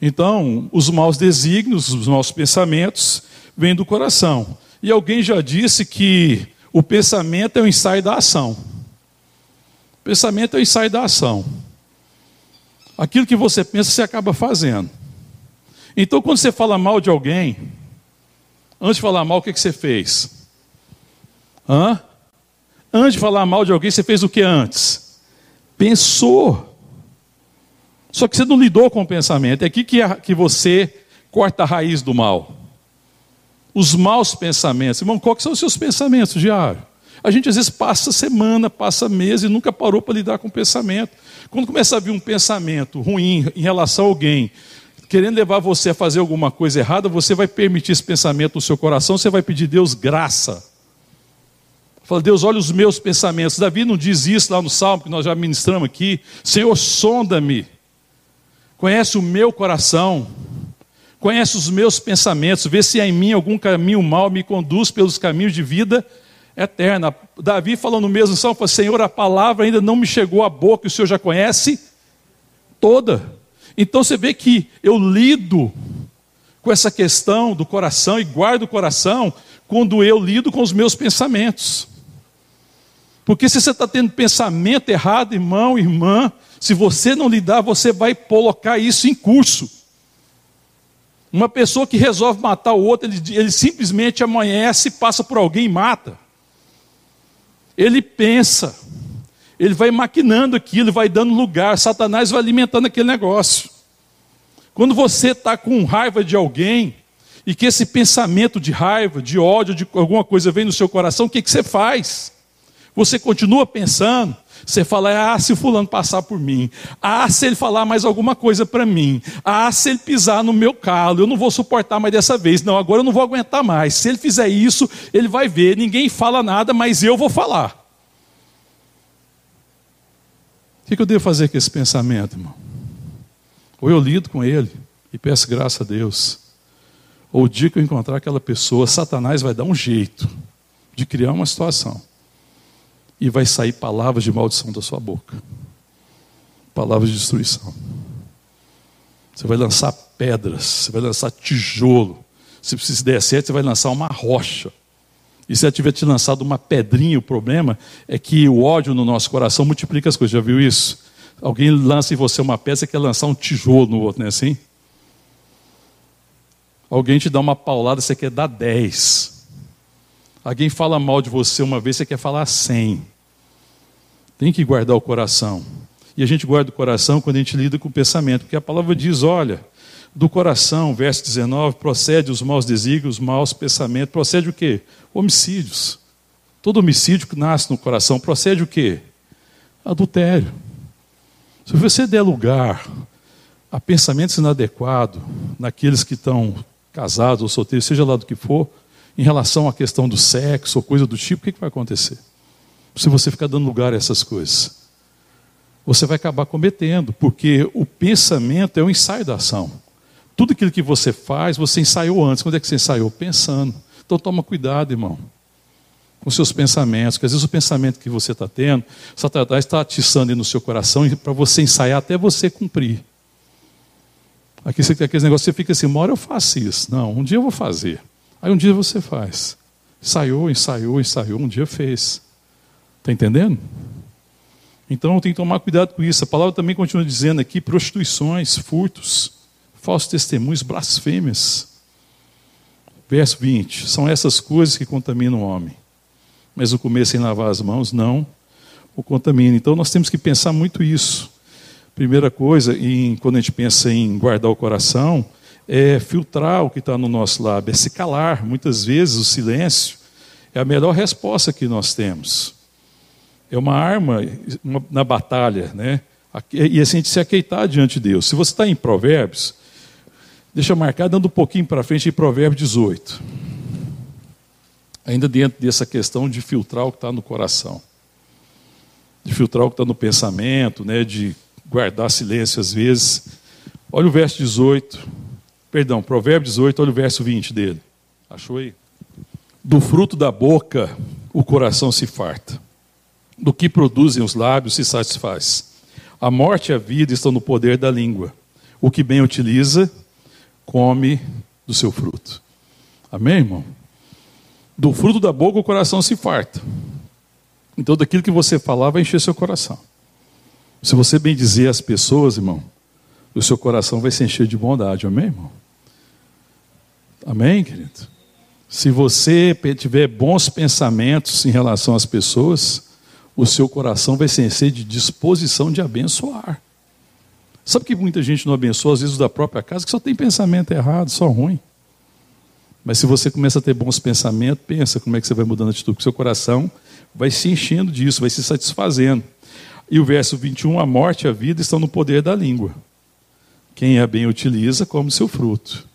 Então, os maus desígnios, os maus pensamentos, vêm do coração. E alguém já disse que o pensamento é o ensaio da ação. Pensamento é o ensaio da ação. Aquilo que você pensa, você acaba fazendo. Então, quando você fala mal de alguém, antes de falar mal, o que, você fez? Hã? Antes de falar mal de alguém, você fez o que antes? Pensou. Só que você não lidou com o pensamento. É aqui que, que você corta a raiz do mal. Os maus pensamentos. Irmão, quais são os seus pensamentos diários? A gente às vezes passa semana, passa mês e nunca parou para lidar com o pensamento. Quando começa a vir um pensamento ruim em relação a alguém, querendo levar você a fazer alguma coisa errada, você vai permitir esse pensamento no seu coração, você vai pedir Deus graça. Fala, Deus, olha os meus pensamentos. Davi não diz isso lá no Salmo que nós já ministramos aqui. Senhor, sonda-me. Conhece o meu coração. Conhece os meus pensamentos. Vê se há em mim algum caminho mal, me conduz pelos caminhos de vida eterna. Davi falou no mesmo salmo, falou, Senhor, a palavra ainda não me chegou à boca, o Senhor já conhece toda. Então você vê que eu lido com essa questão do coração e guardo o coração quando eu lido com os meus pensamentos. Porque se você está tendo pensamento errado, irmão, irmã, se você não lidar, você vai colocar isso em curso. Uma pessoa que resolve matar o outro, ele, ele simplesmente amanhece, passa por alguém e mata. Ele pensa, Ele vai maquinando aquilo, vai dando lugar, Satanás vai alimentando aquele negócio. Quando você está com raiva de alguém, e que esse pensamento de raiva, de ódio, de alguma coisa vem no seu coração, o que, que você faz? Você continua pensando, você fala, ah, se o fulano passar por mim, ah, se ele falar mais alguma coisa para mim, ah, se ele pisar no meu calo, eu não vou suportar mais dessa vez, não, agora eu não vou aguentar mais. Se ele fizer isso, ele vai ver, ninguém fala nada, mas eu vou falar. O que eu devo fazer com esse pensamento, irmão? Ou eu lido com ele e peço graça a Deus, ou o dia que eu encontrar aquela pessoa, Satanás vai dar um jeito de criar uma situação e vai sair palavras de maldição da sua boca palavras de destruição. Você vai lançar pedras, você vai lançar tijolo. Se precisa der certo, você vai lançar uma rocha. E se ela tiver te lançado uma pedrinha, o problema é que o ódio no nosso coração multiplica as coisas. Já viu isso? Alguém lança em você uma pedra, você quer lançar um tijolo no outro, não é assim? Alguém te dá uma paulada, você quer dar dez. Alguém fala mal de você uma vez, você quer falar cem. Tem que guardar o coração. E a gente guarda o coração quando a gente lida com o pensamento, porque a palavra diz: olha, do coração, verso 19, procede os maus desígnios, os maus pensamentos, procede o quê? Homicídios. Todo homicídio que nasce no coração procede o quê? Adultério. Se você der lugar a pensamentos inadequados naqueles que estão casados ou solteiros, seja lá do que for, em relação à questão do sexo ou coisa do tipo, o que, que vai acontecer? Se você ficar dando lugar a essas coisas, você vai acabar cometendo, porque o pensamento é o ensaio da ação. Tudo aquilo que você faz, você ensaiou antes. Quando é que você ensaiou? Pensando. Então toma cuidado, irmão, com seus pensamentos, porque às vezes o pensamento que você está tendo, Satanás está atiçando no seu coração para você ensaiar até você cumprir. Aqui você tem aquele negócio, você fica assim, uma hora eu faço isso. Não, um dia eu vou fazer. Aí um dia você faz. Ensaiou, ensaiou, ensaiou, um dia fez. Está entendendo? Então tem que tomar cuidado com isso. A palavra também continua dizendo aqui: prostituições, furtos, falsos testemunhos, blasfêmias. Verso 20: são essas coisas que contaminam o homem. Mas o comer sem lavar as mãos não o contamina. Então nós temos que pensar muito isso. Primeira coisa, em, quando a gente pensa em guardar o coração, é filtrar o que está no nosso lábio, é se calar. Muitas vezes o silêncio é a melhor resposta que nós temos. É uma arma na batalha, né? E assim a gente se aqueitar diante de Deus. Se você está em Provérbios, deixa marcar, dando um pouquinho para frente, em Provérbios 18. Ainda dentro dessa questão de filtrar o que está no coração, de filtrar o que está no pensamento, né? de guardar silêncio às vezes. Olha o verso 18, perdão, Provérbio 18, olha o verso 20 dele. Achou aí? Do fruto da boca o coração se farta, do que produzem os lábios se satisfaz. A morte e a vida estão no poder da língua. O que bem utiliza, come do seu fruto. Amém, irmão? Do fruto da boca o coração se farta. Então, daquilo que você falar vai encher seu coração. Se você bem dizer às pessoas, irmão, o seu coração vai se encher de bondade, amém, irmão? Amém, querido? Se você tiver bons pensamentos em relação às pessoas, o seu coração vai se encher de disposição de abençoar. Sabe que muita gente não abençoa, às vezes, da própria casa, que só tem pensamento errado, só ruim. Mas se você começa a ter bons pensamentos, pensa como é que você vai mudando a atitude, porque seu coração vai se enchendo disso, vai se satisfazendo. E o verso 21, a morte e a vida estão no poder da língua. Quem a bem utiliza, come seu fruto.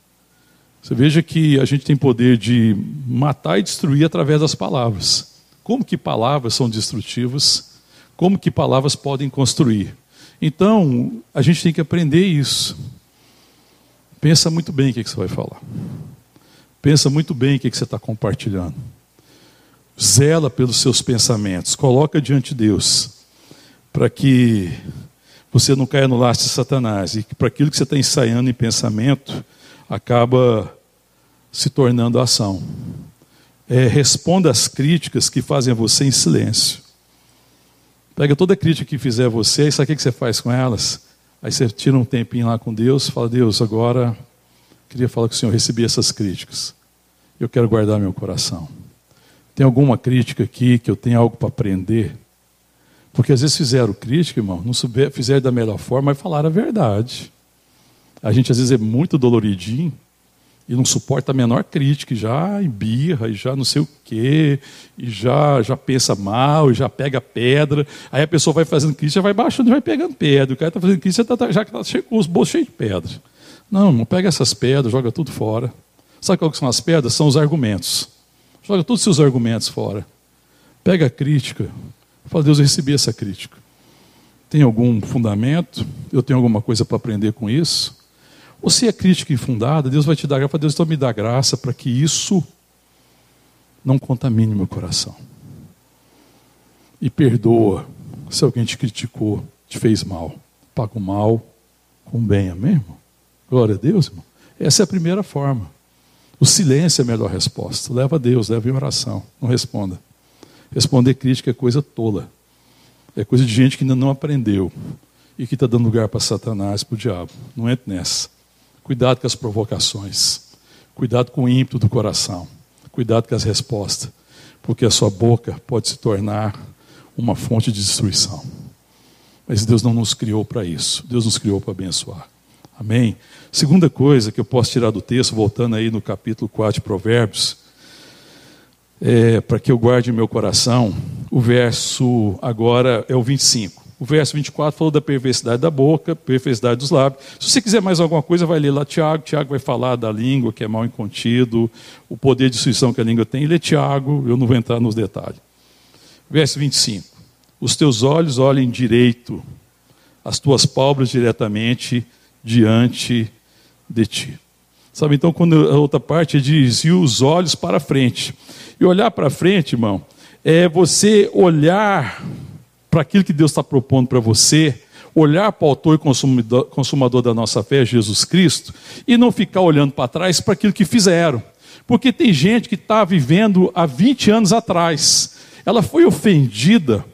Você veja que a gente tem poder de matar e destruir através das palavras. Como que palavras são destrutivas? Como que palavras podem construir? Então, a gente tem que aprender isso. Pensa muito bem o que, você vai falar. Pensa muito bem o que, você está compartilhando. Zela pelos seus pensamentos. Coloca diante de Deus para que você não caia no laço de Satanás e que para aquilo que você está ensaiando em pensamento acaba se tornando ação. É, responda às críticas que fazem a você em silêncio. Pega toda crítica que fizer a você e sabe o que você faz com elas? Aí você tira um tempinho lá com Deus, fala, Deus, agora queria falar com o Senhor, recebi essas críticas. Eu quero guardar meu coração. Tem alguma crítica aqui que eu tenho algo para aprender? Porque às vezes fizeram crítica, irmão, não souber, fizeram da melhor forma, mas falaram a verdade. A gente às vezes é muito doloridinho e não suporta a menor crítica, e já embirra, e já não sei o quê, e já, já pensa mal, e já pega pedra. Aí a pessoa vai fazendo crítica, vai baixando e vai pegando pedra. O cara está fazendo crítica, tá, já está com os bolsos cheios de pedra. Não, não pega essas pedras, joga tudo fora. Sabe qual que são as pedras? São os argumentos. Joga todos os seus argumentos fora. Pega a crítica. Fala, Deus, eu recebi essa crítica. Tem algum fundamento? Eu tenho alguma coisa para aprender com isso? Se é crítica infundada, Deus vai te dar graça. Deus, então me dá graça para que isso não contamine meu coração. E perdoa se alguém te criticou, te fez mal. Paga o mal com bem, amém, irmão? Glória a Deus, irmão. Essa é a primeira forma. O silêncio é a melhor resposta. Leva a Deus, leva em oração. Não responda. Responder crítica é coisa tola. É coisa de gente que ainda não aprendeu e que está dando lugar para Satanás, para o diabo. Não entre nessa. Cuidado com as provocações. Cuidado com o ímpeto do coração. Cuidado com as respostas. Porque a sua boca pode se tornar uma fonte de destruição. Mas Deus não nos criou para isso. Deus nos criou para abençoar. Amém? Segunda coisa que eu posso tirar do texto, voltando aí no capítulo 4 de Provérbios, é, para que eu guarde meu coração, o verso agora é o 25. O verso 24 falou da perversidade da boca, perversidade dos lábios. Se você quiser mais alguma coisa, vai ler lá Tiago. Tiago vai falar da língua, que é mal incontido, o poder de destruição que a língua tem. É Tiago, eu não vou entrar nos detalhes. Verso 25. Os teus olhos olhem direito, as tuas pálpebras diretamente diante de ti. Sabe, então, quando a outra parte diz, e os olhos para frente. E olhar para frente, irmão, é você olhar para aquilo que Deus está propondo para você, olhar para o autor e consumidor, consumador da nossa fé, Jesus Cristo, e não ficar olhando para trás para aquilo que fizeram. Porque tem gente que está vivendo há 20 anos atrás. Ela foi ofendida,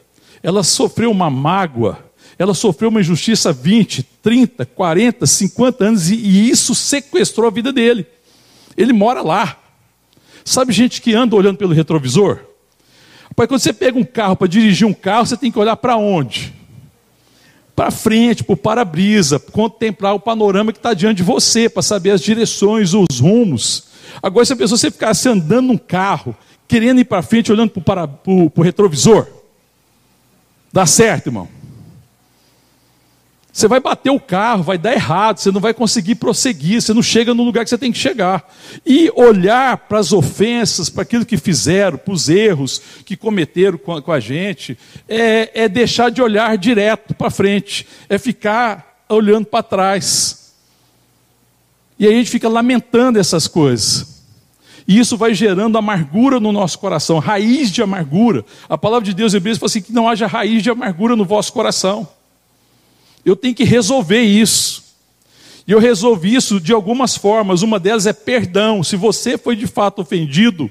ela sofreu uma mágoa, ela sofreu uma injustiça há 20, 30, 40, 50 anos e, e isso sequestrou a vida dele. Ele mora lá. Sabe gente que anda olhando pelo retrovisor? Pai, quando você pega um carro para dirigir um carro, você tem que olhar para onde? Para frente, para o para-brisa, contemplar o panorama que está diante de você, para saber as direções, os rumos. Agora, se a pessoa você ficasse andando num carro, querendo ir para frente, olhando para o retrovisor, dá certo, irmão? Você vai bater o carro, vai dar errado, você não vai conseguir prosseguir, você não chega no lugar que você tem que chegar. E olhar para as ofensas, para aquilo que fizeram, para os erros que cometeram com a, com a gente, é, é deixar de olhar direto para frente, é ficar olhando para trás. E aí a gente fica lamentando essas coisas. E isso vai gerando amargura no nosso coração, raiz de amargura. A palavra de Deus em Hebreus fala assim: que não haja raiz de amargura no vosso coração. Eu tenho que resolver isso. E eu resolvi isso de algumas formas. Uma delas é perdão. Se você foi de fato ofendido,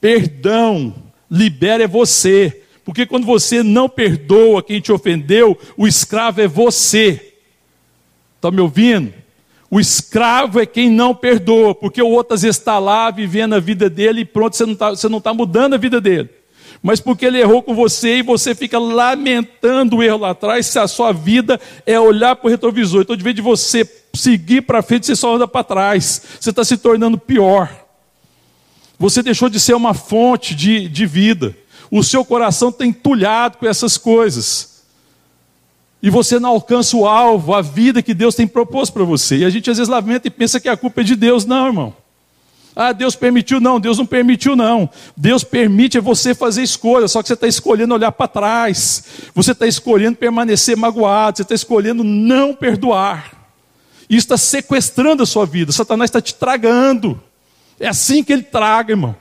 perdão libera é você. Porque quando você não perdoa quem te ofendeu, o escravo é você. Está me ouvindo? O escravo é quem não perdoa, porque o outro às vezes está lá vivendo a vida dele e pronto, você não está tá mudando a vida dele mas porque ele errou com você e você fica lamentando o erro lá atrás, se a sua vida é olhar para o retrovisor. Então, de vez de você seguir para frente, você só anda para trás. Você está se tornando pior. Você deixou de ser uma fonte de, de vida. O seu coração está entulhado com essas coisas. E você não alcança o alvo, a vida que Deus tem proposto para você. E a gente às vezes lamenta e pensa que a culpa é de Deus. Não, irmão. Ah, Deus permitiu, não, Deus não permitiu, não. Deus permite você fazer escolha, só que você está escolhendo olhar para trás, você está escolhendo permanecer magoado, você está escolhendo não perdoar. Isso está sequestrando a sua vida, Satanás está te tragando. É assim que ele traga, irmão.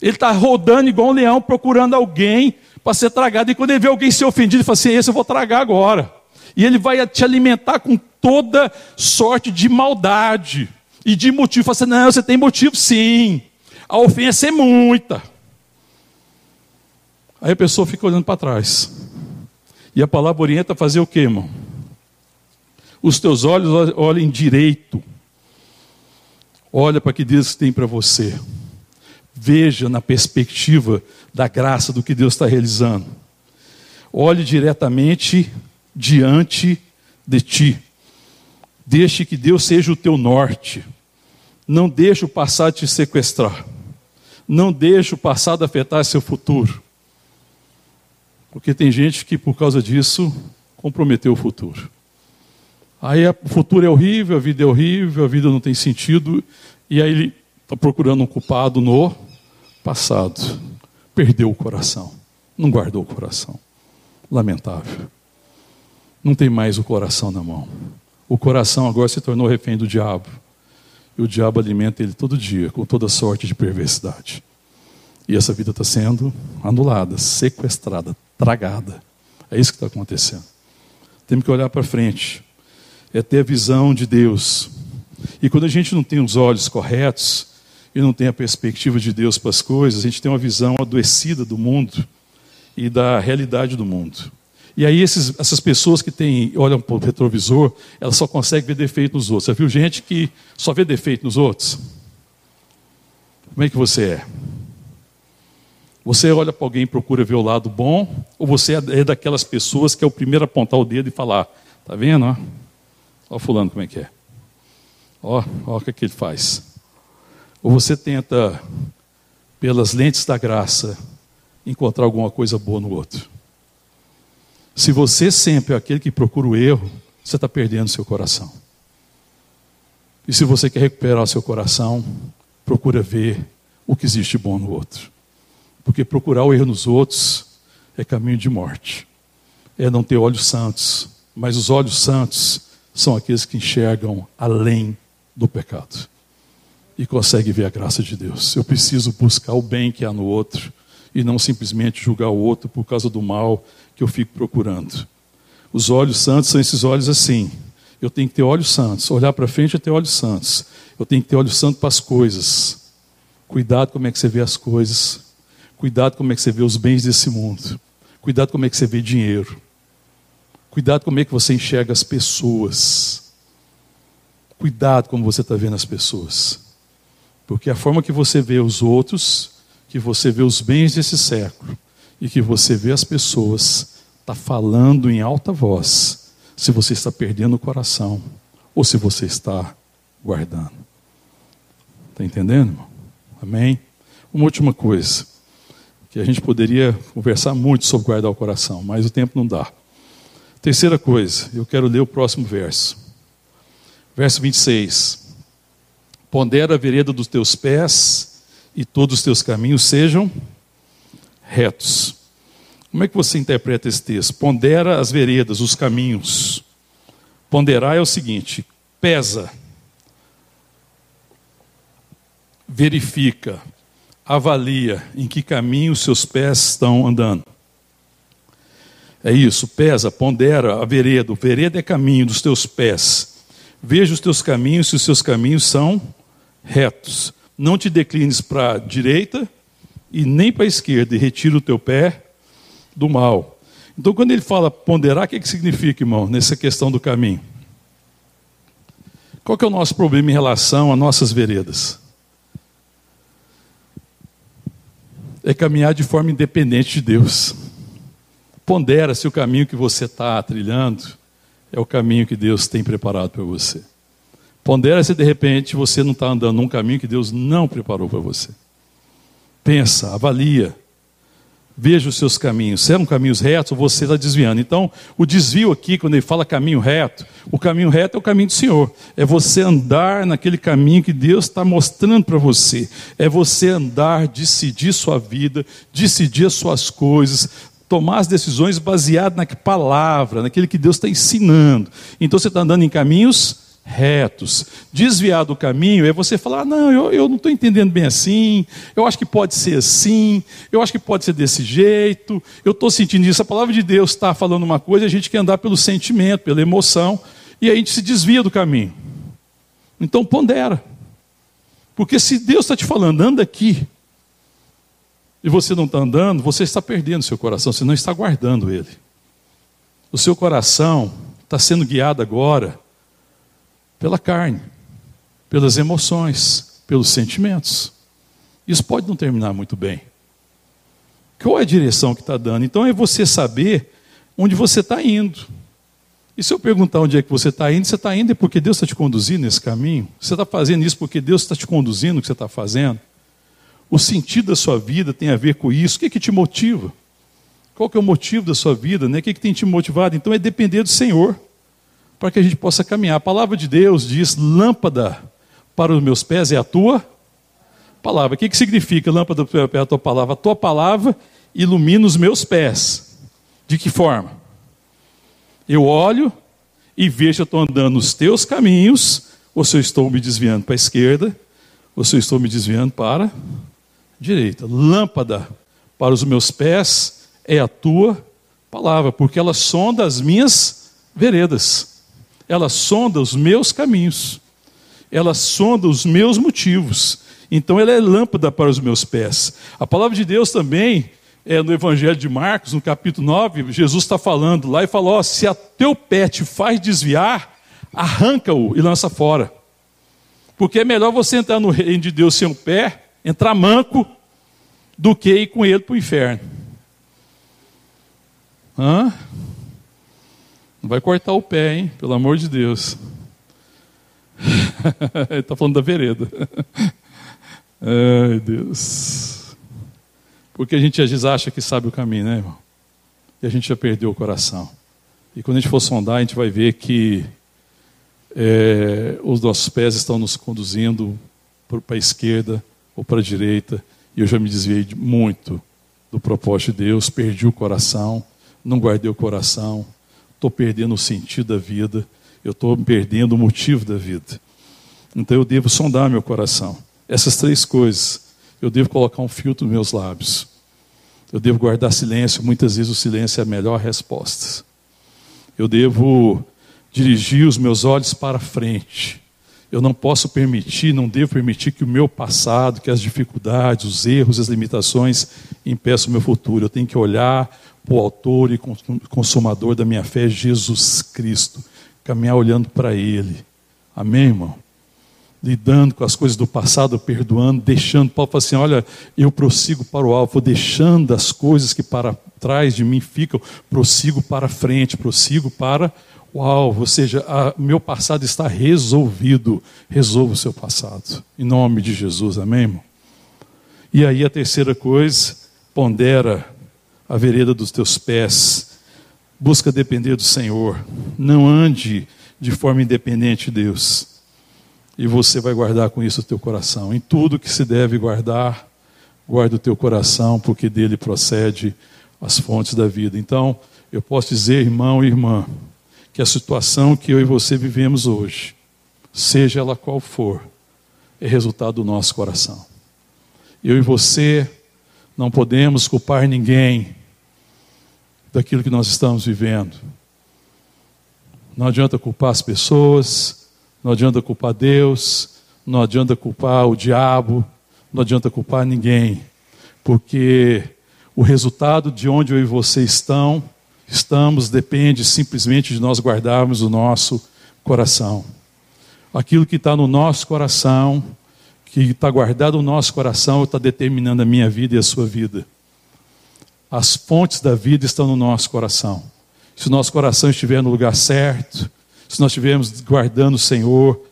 Ele está rodando igual um leão, procurando alguém para ser tragado. E quando ele vê alguém ser ofendido, ele fala assim: esse eu vou tragar agora. E ele vai te alimentar com toda sorte de maldade e de motivo. Fala assim, não, você tem motivo sim. A ofensa é muita. Aí a pessoa fica olhando para trás. E a palavra orienta a fazer o que, irmão? Os teus olhos olhem direito. Olha para o que Deus tem para você. Veja na perspectiva da graça do que Deus está realizando. Olhe diretamente diante de ti. Deixe que Deus seja o teu norte. Não deixe o passado te sequestrar. Não deixe o passado afetar seu futuro. Porque tem gente que, por causa disso, comprometeu o futuro. Aí o futuro é horrível, a vida é horrível, a vida não tem sentido, e aí ele está procurando um culpado no passado. Perdeu o coração, não guardou o coração. Lamentável. Não tem mais o coração na mão. O coração agora se tornou refém do diabo. E o diabo alimenta ele todo dia, com toda sorte de perversidade. E essa vida está sendo anulada, sequestrada, tragada. É isso que está acontecendo. Temos que olhar para frente. É ter a visão de Deus. E quando a gente não tem os olhos corretos e não tem a perspectiva de Deus para as coisas, a gente tem uma visão adoecida do mundo e da realidade do mundo. E aí esses, essas pessoas que têm, olham para o retrovisor, elas só conseguem ver defeito nos outros. Você viu gente que só vê defeito nos outros? Como é que você é? Você olha para alguém e procura ver o lado bom, ou você é, é daquelas pessoas que é o primeiro a apontar o dedo e falar, tá vendo? Ó, ó fulano como é que é. Ó, ó o que, é que ele faz. Ou você tenta, pelas lentes da graça, encontrar alguma coisa boa no outro. Se você sempre é aquele que procura o erro, você está perdendo seu coração. E se você quer recuperar seu coração, procura ver o que existe bom no outro. Porque procurar o erro nos outros é caminho de morte. É não ter olhos santos. Mas os olhos santos são aqueles que enxergam além do pecado e conseguem ver a graça de Deus. Eu preciso buscar o bem que há no outro e não simplesmente julgar o outro por causa do mal que eu fico procurando. Os olhos santos são esses olhos assim. Eu tenho que ter olhos santos. Olhar para frente é ter olhos santos. Eu tenho que ter olhos santos para as coisas. Cuidado como é que você vê as coisas. Cuidado como é que você vê os bens desse mundo. Cuidado como é que você vê dinheiro. Cuidado como é que você enxerga as pessoas. Cuidado como você está vendo as pessoas. Porque a forma que você vê os outros, que você vê os bens desse século, e que você vê as pessoas, está falando em alta voz, se você está perdendo o coração ou se você está guardando. Está entendendo, irmão? Amém? Uma última coisa, que a gente poderia conversar muito sobre guardar o coração, mas o tempo não dá. Terceira coisa, eu quero ler o próximo verso. Verso 26. Pondera a vereda dos teus pés e todos os teus caminhos sejam retos. Como é que você interpreta esse texto? Pondera as veredas, os caminhos. Ponderar é o seguinte: pesa, verifica, avalia em que caminho seus pés estão andando. É isso, pesa, pondera a vereda. O vereda é caminho dos teus pés. Veja os teus caminhos, se os seus caminhos são retos. Não te declines para a direita e nem para a esquerda, e retira o teu pé do mal. Então, quando ele fala ponderar, o que, que significa, irmão, nessa questão do caminho? Qual que é o nosso problema em relação a nossas veredas? É caminhar de forma independente de Deus. Pondera se o caminho que você está trilhando é o caminho que Deus tem preparado para você. Pondera se de repente você não está andando num caminho que Deus não preparou para você. Pensa, avalia. Veja os seus caminhos. Se eram caminhos retos, você está desviando. Então, o desvio aqui, quando ele fala caminho reto, o caminho reto é o caminho do Senhor. É você andar naquele caminho que Deus está mostrando para você. É você andar, decidir sua vida, decidir as suas coisas, tomar as decisões baseadas na palavra, naquele que Deus está ensinando. Então, você está andando em caminhos retos. Desviar do caminho é você falar: ah, não, eu, eu não estou entendendo bem assim, eu acho que pode ser assim, eu acho que pode ser desse jeito, eu estou sentindo isso. A palavra de Deus está falando uma coisa, a gente quer andar pelo sentimento, pela emoção, e a gente se desvia do caminho. Então pondera. Porque se Deus está te falando, anda aqui, e você não está andando, você está perdendo seu coração, você não está guardando ele. O seu coração está sendo guiado agora pela carne, pelas emoções, pelos sentimentos. Isso pode não terminar muito bem. Qual é a direção que está dando? Então é você saber onde você está indo. E se eu perguntar onde é que você está indo, você está indo é porque Deus está te conduzindo nesse caminho? Você está fazendo isso porque Deus está te conduzindo no que você está fazendo? O sentido da sua vida tem a ver com isso. O que, é que te motiva? Qual que é o motivo da sua vida? Né? O que, é que tem te motivado? Então é depender do Senhor, para que a gente possa caminhar. A palavra de Deus diz: lâmpada para os meus pés é a tua palavra. O que, que significa lâmpada para os pés é a tua palavra? A tua palavra ilumina os meus pés. De que forma? Eu olho e vejo eu estou andando nos teus caminhos, ou se eu estou me desviando para a esquerda, ou se eu estou me desviando para a direita. Lâmpada para os meus pés é a tua palavra, porque ela sonda as minhas veredas, ela sonda os meus caminhos, ela sonda os meus motivos. Então ela é lâmpada para os meus pés. A palavra de Deus também é, no Evangelho de Marcos, no capítulo 9, Jesus está falando lá e falou: se a teu pé te faz desviar, arranca-o e lança fora. Porque é melhor você entrar no reino de Deus sem o pé, entrar manco, do que ir com ele para o inferno. Hã? Não vai cortar o pé, hein? Pelo amor de Deus. ele está falando da vereda. Ai, Deus. Porque a gente às vezes acha que sabe o caminho, né, irmão? E a gente já perdeu o coração. E quando a gente for sondar, a gente vai ver que é, os nossos pés estão nos conduzindo para a esquerda ou para a direita. E eu já me desviei muito do propósito de Deus, perdi o coração, não guardei o coração, estou perdendo o sentido da vida, eu estou perdendo o motivo da vida. Então eu devo sondar meu coração. Essas três coisas eu devo colocar um filtro nos meus lábios. Eu devo guardar silêncio, muitas vezes o silêncio é a melhor resposta. Eu devo dirigir os meus olhos para frente. Eu não posso permitir, não devo permitir que o meu passado, que as dificuldades, os erros, as limitações impeçam o meu futuro. Eu tenho que olhar para o autor e consumador da minha fé, Jesus Cristo. Caminhar olhando para Ele. Amém, irmão? lidando com as coisas do passado, perdoando, deixando. Paulo fala assim: olha, eu prossigo para o alvo, deixando as coisas que para trás de mim ficam, prossigo para frente, prossigo para alvo. Ou seja, o meu passado está resolvido. Resolva o seu passado. Em nome de Jesus, amém, irmão? E aí a terceira coisa, pondera a vereda dos teus pés. Busca depender do Senhor. Não ande de forma independente de Deus e você vai guardar com isso o teu coração. Em tudo que se deve guardar, guarda o teu coração, porque dele procede as fontes da vida. Então, eu posso dizer, irmão e irmã, que a situação que eu e você vivemos hoje, seja ela qual for, é resultado do nosso coração. Eu e você não podemos culpar ninguém daquilo que nós estamos vivendo. Não adianta culpar as pessoas, não adianta culpar Deus, não adianta culpar o diabo, não adianta culpar ninguém, porque o resultado de onde eu e você estão, estamos depende simplesmente de nós guardarmos o nosso coração. Aquilo que está no nosso coração, que está guardado no nosso coração, está determinando a minha vida e a sua vida. As fontes da vida estão no nosso coração. Se o nosso coração estiver no lugar certo, se nós estivermos guardando o Senhor,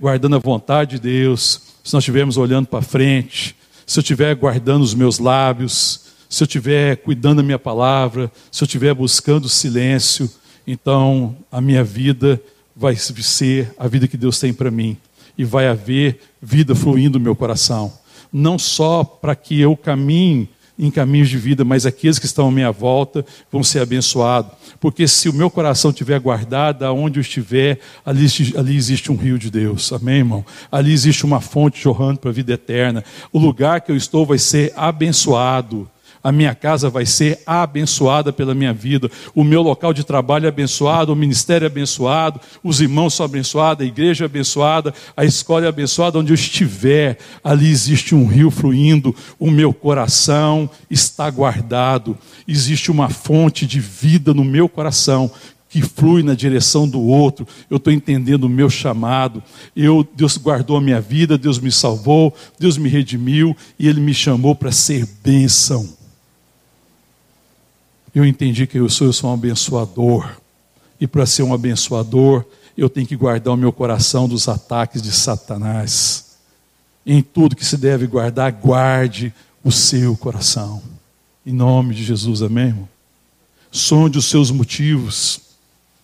guardando a vontade de Deus, se nós estivermos olhando para frente, se eu estiver guardando os meus lábios, se eu estiver cuidando da minha palavra, se eu estiver buscando silêncio, então a minha vida vai ser a vida que Deus tem para mim. E vai haver vida fluindo no meu coração. Não só para que eu caminhe em caminhos de vida, mas aqueles que estão à minha volta vão ser abençoados. Porque se o meu coração estiver guardado, aonde eu estiver, ali, ali existe um rio de Deus. Amém, irmão? Ali existe uma fonte jorrando para a vida eterna. O lugar que eu estou vai ser abençoado a minha casa vai ser abençoada pela minha vida, o meu local de trabalho é abençoado, o ministério é abençoado, os irmãos são abençoados, a igreja é abençoada, a escola é abençoada, onde eu estiver, ali existe um rio fluindo, o meu coração está guardado, existe uma fonte de vida no meu coração que flui na direção do outro. Eu estou entendendo o meu chamado. Eu, Deus guardou a minha vida, Deus me salvou, Deus me redimiu e Ele me chamou para ser bênção. Eu entendi que eu sou, eu sou um abençoador. E para ser um abençoador, eu tenho que guardar o meu coração dos ataques de Satanás. Em tudo que se deve guardar, guarde o seu coração. Em nome de Jesus, amém? Irmão? Sonde os seus motivos.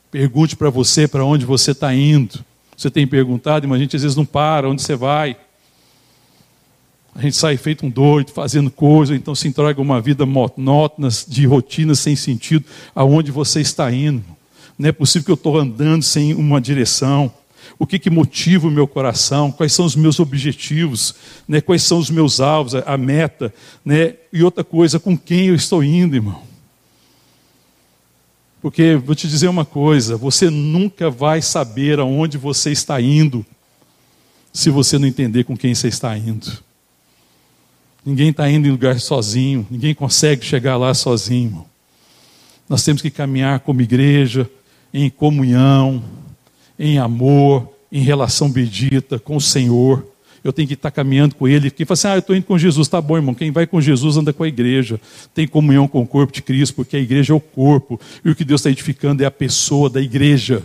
Pergunte para você para onde você está indo. Você tem perguntado, mas a gente às vezes não para, onde você vai? A gente sai feito um doido, fazendo coisa, então se entrega uma vida monótona, de rotina sem sentido, aonde você está indo. Não é possível que eu estou andando sem uma direção. O que, que motiva o meu coração? Quais são os meus objetivos? Né? Quais são os meus alvos, a meta? Né? E outra coisa, com quem eu estou indo, irmão? Porque vou te dizer uma coisa: você nunca vai saber aonde você está indo se você não entender com quem você está indo. Ninguém está indo em lugar sozinho, ninguém consegue chegar lá sozinho. Nós temos que caminhar como igreja, em comunhão, em amor, em relação bendita com o Senhor. Eu tenho que estar caminhando com Ele. Quem fala assim, ah, eu estou indo com Jesus, tá bom, irmão. Quem vai com Jesus anda com a igreja. Tem comunhão com o corpo de Cristo, porque a igreja é o corpo. E o que Deus está edificando é a pessoa da igreja.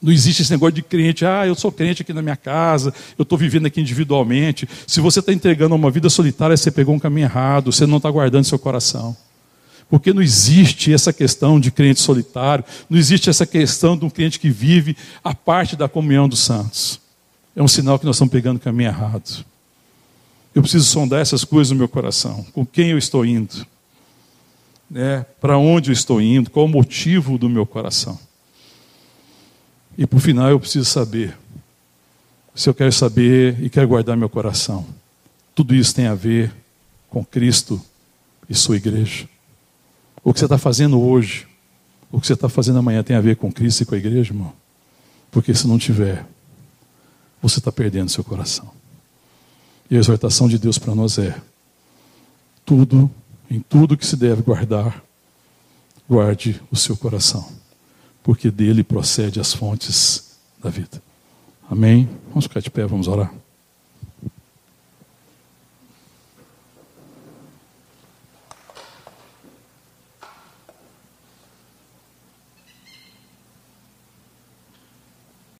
Não existe esse negócio de crente, ah, eu sou crente aqui na minha casa, eu estou vivendo aqui individualmente. Se você está entregando uma vida solitária, você pegou um caminho errado, você não está guardando seu coração. Porque não existe essa questão de crente solitário, não existe essa questão de um crente que vive a parte da comunhão dos santos. É um sinal que nós estamos pegando caminho errado. Eu preciso sondar essas coisas no meu coração. Com quem eu estou indo? Né? Para onde eu estou indo? Qual o motivo do meu coração? E por final eu preciso saber se eu quero saber e quero guardar meu coração. Tudo isso tem a ver com Cristo e sua igreja. O que você está fazendo hoje, o que você está fazendo amanhã tem a ver com Cristo e com a igreja, irmão? Porque se não tiver, você está perdendo seu coração. E a exortação de Deus para nós é: tudo, em tudo que se deve guardar, guarde o seu coração porque dele procede as fontes da vida. Amém? Vamos ficar de pé, vamos orar.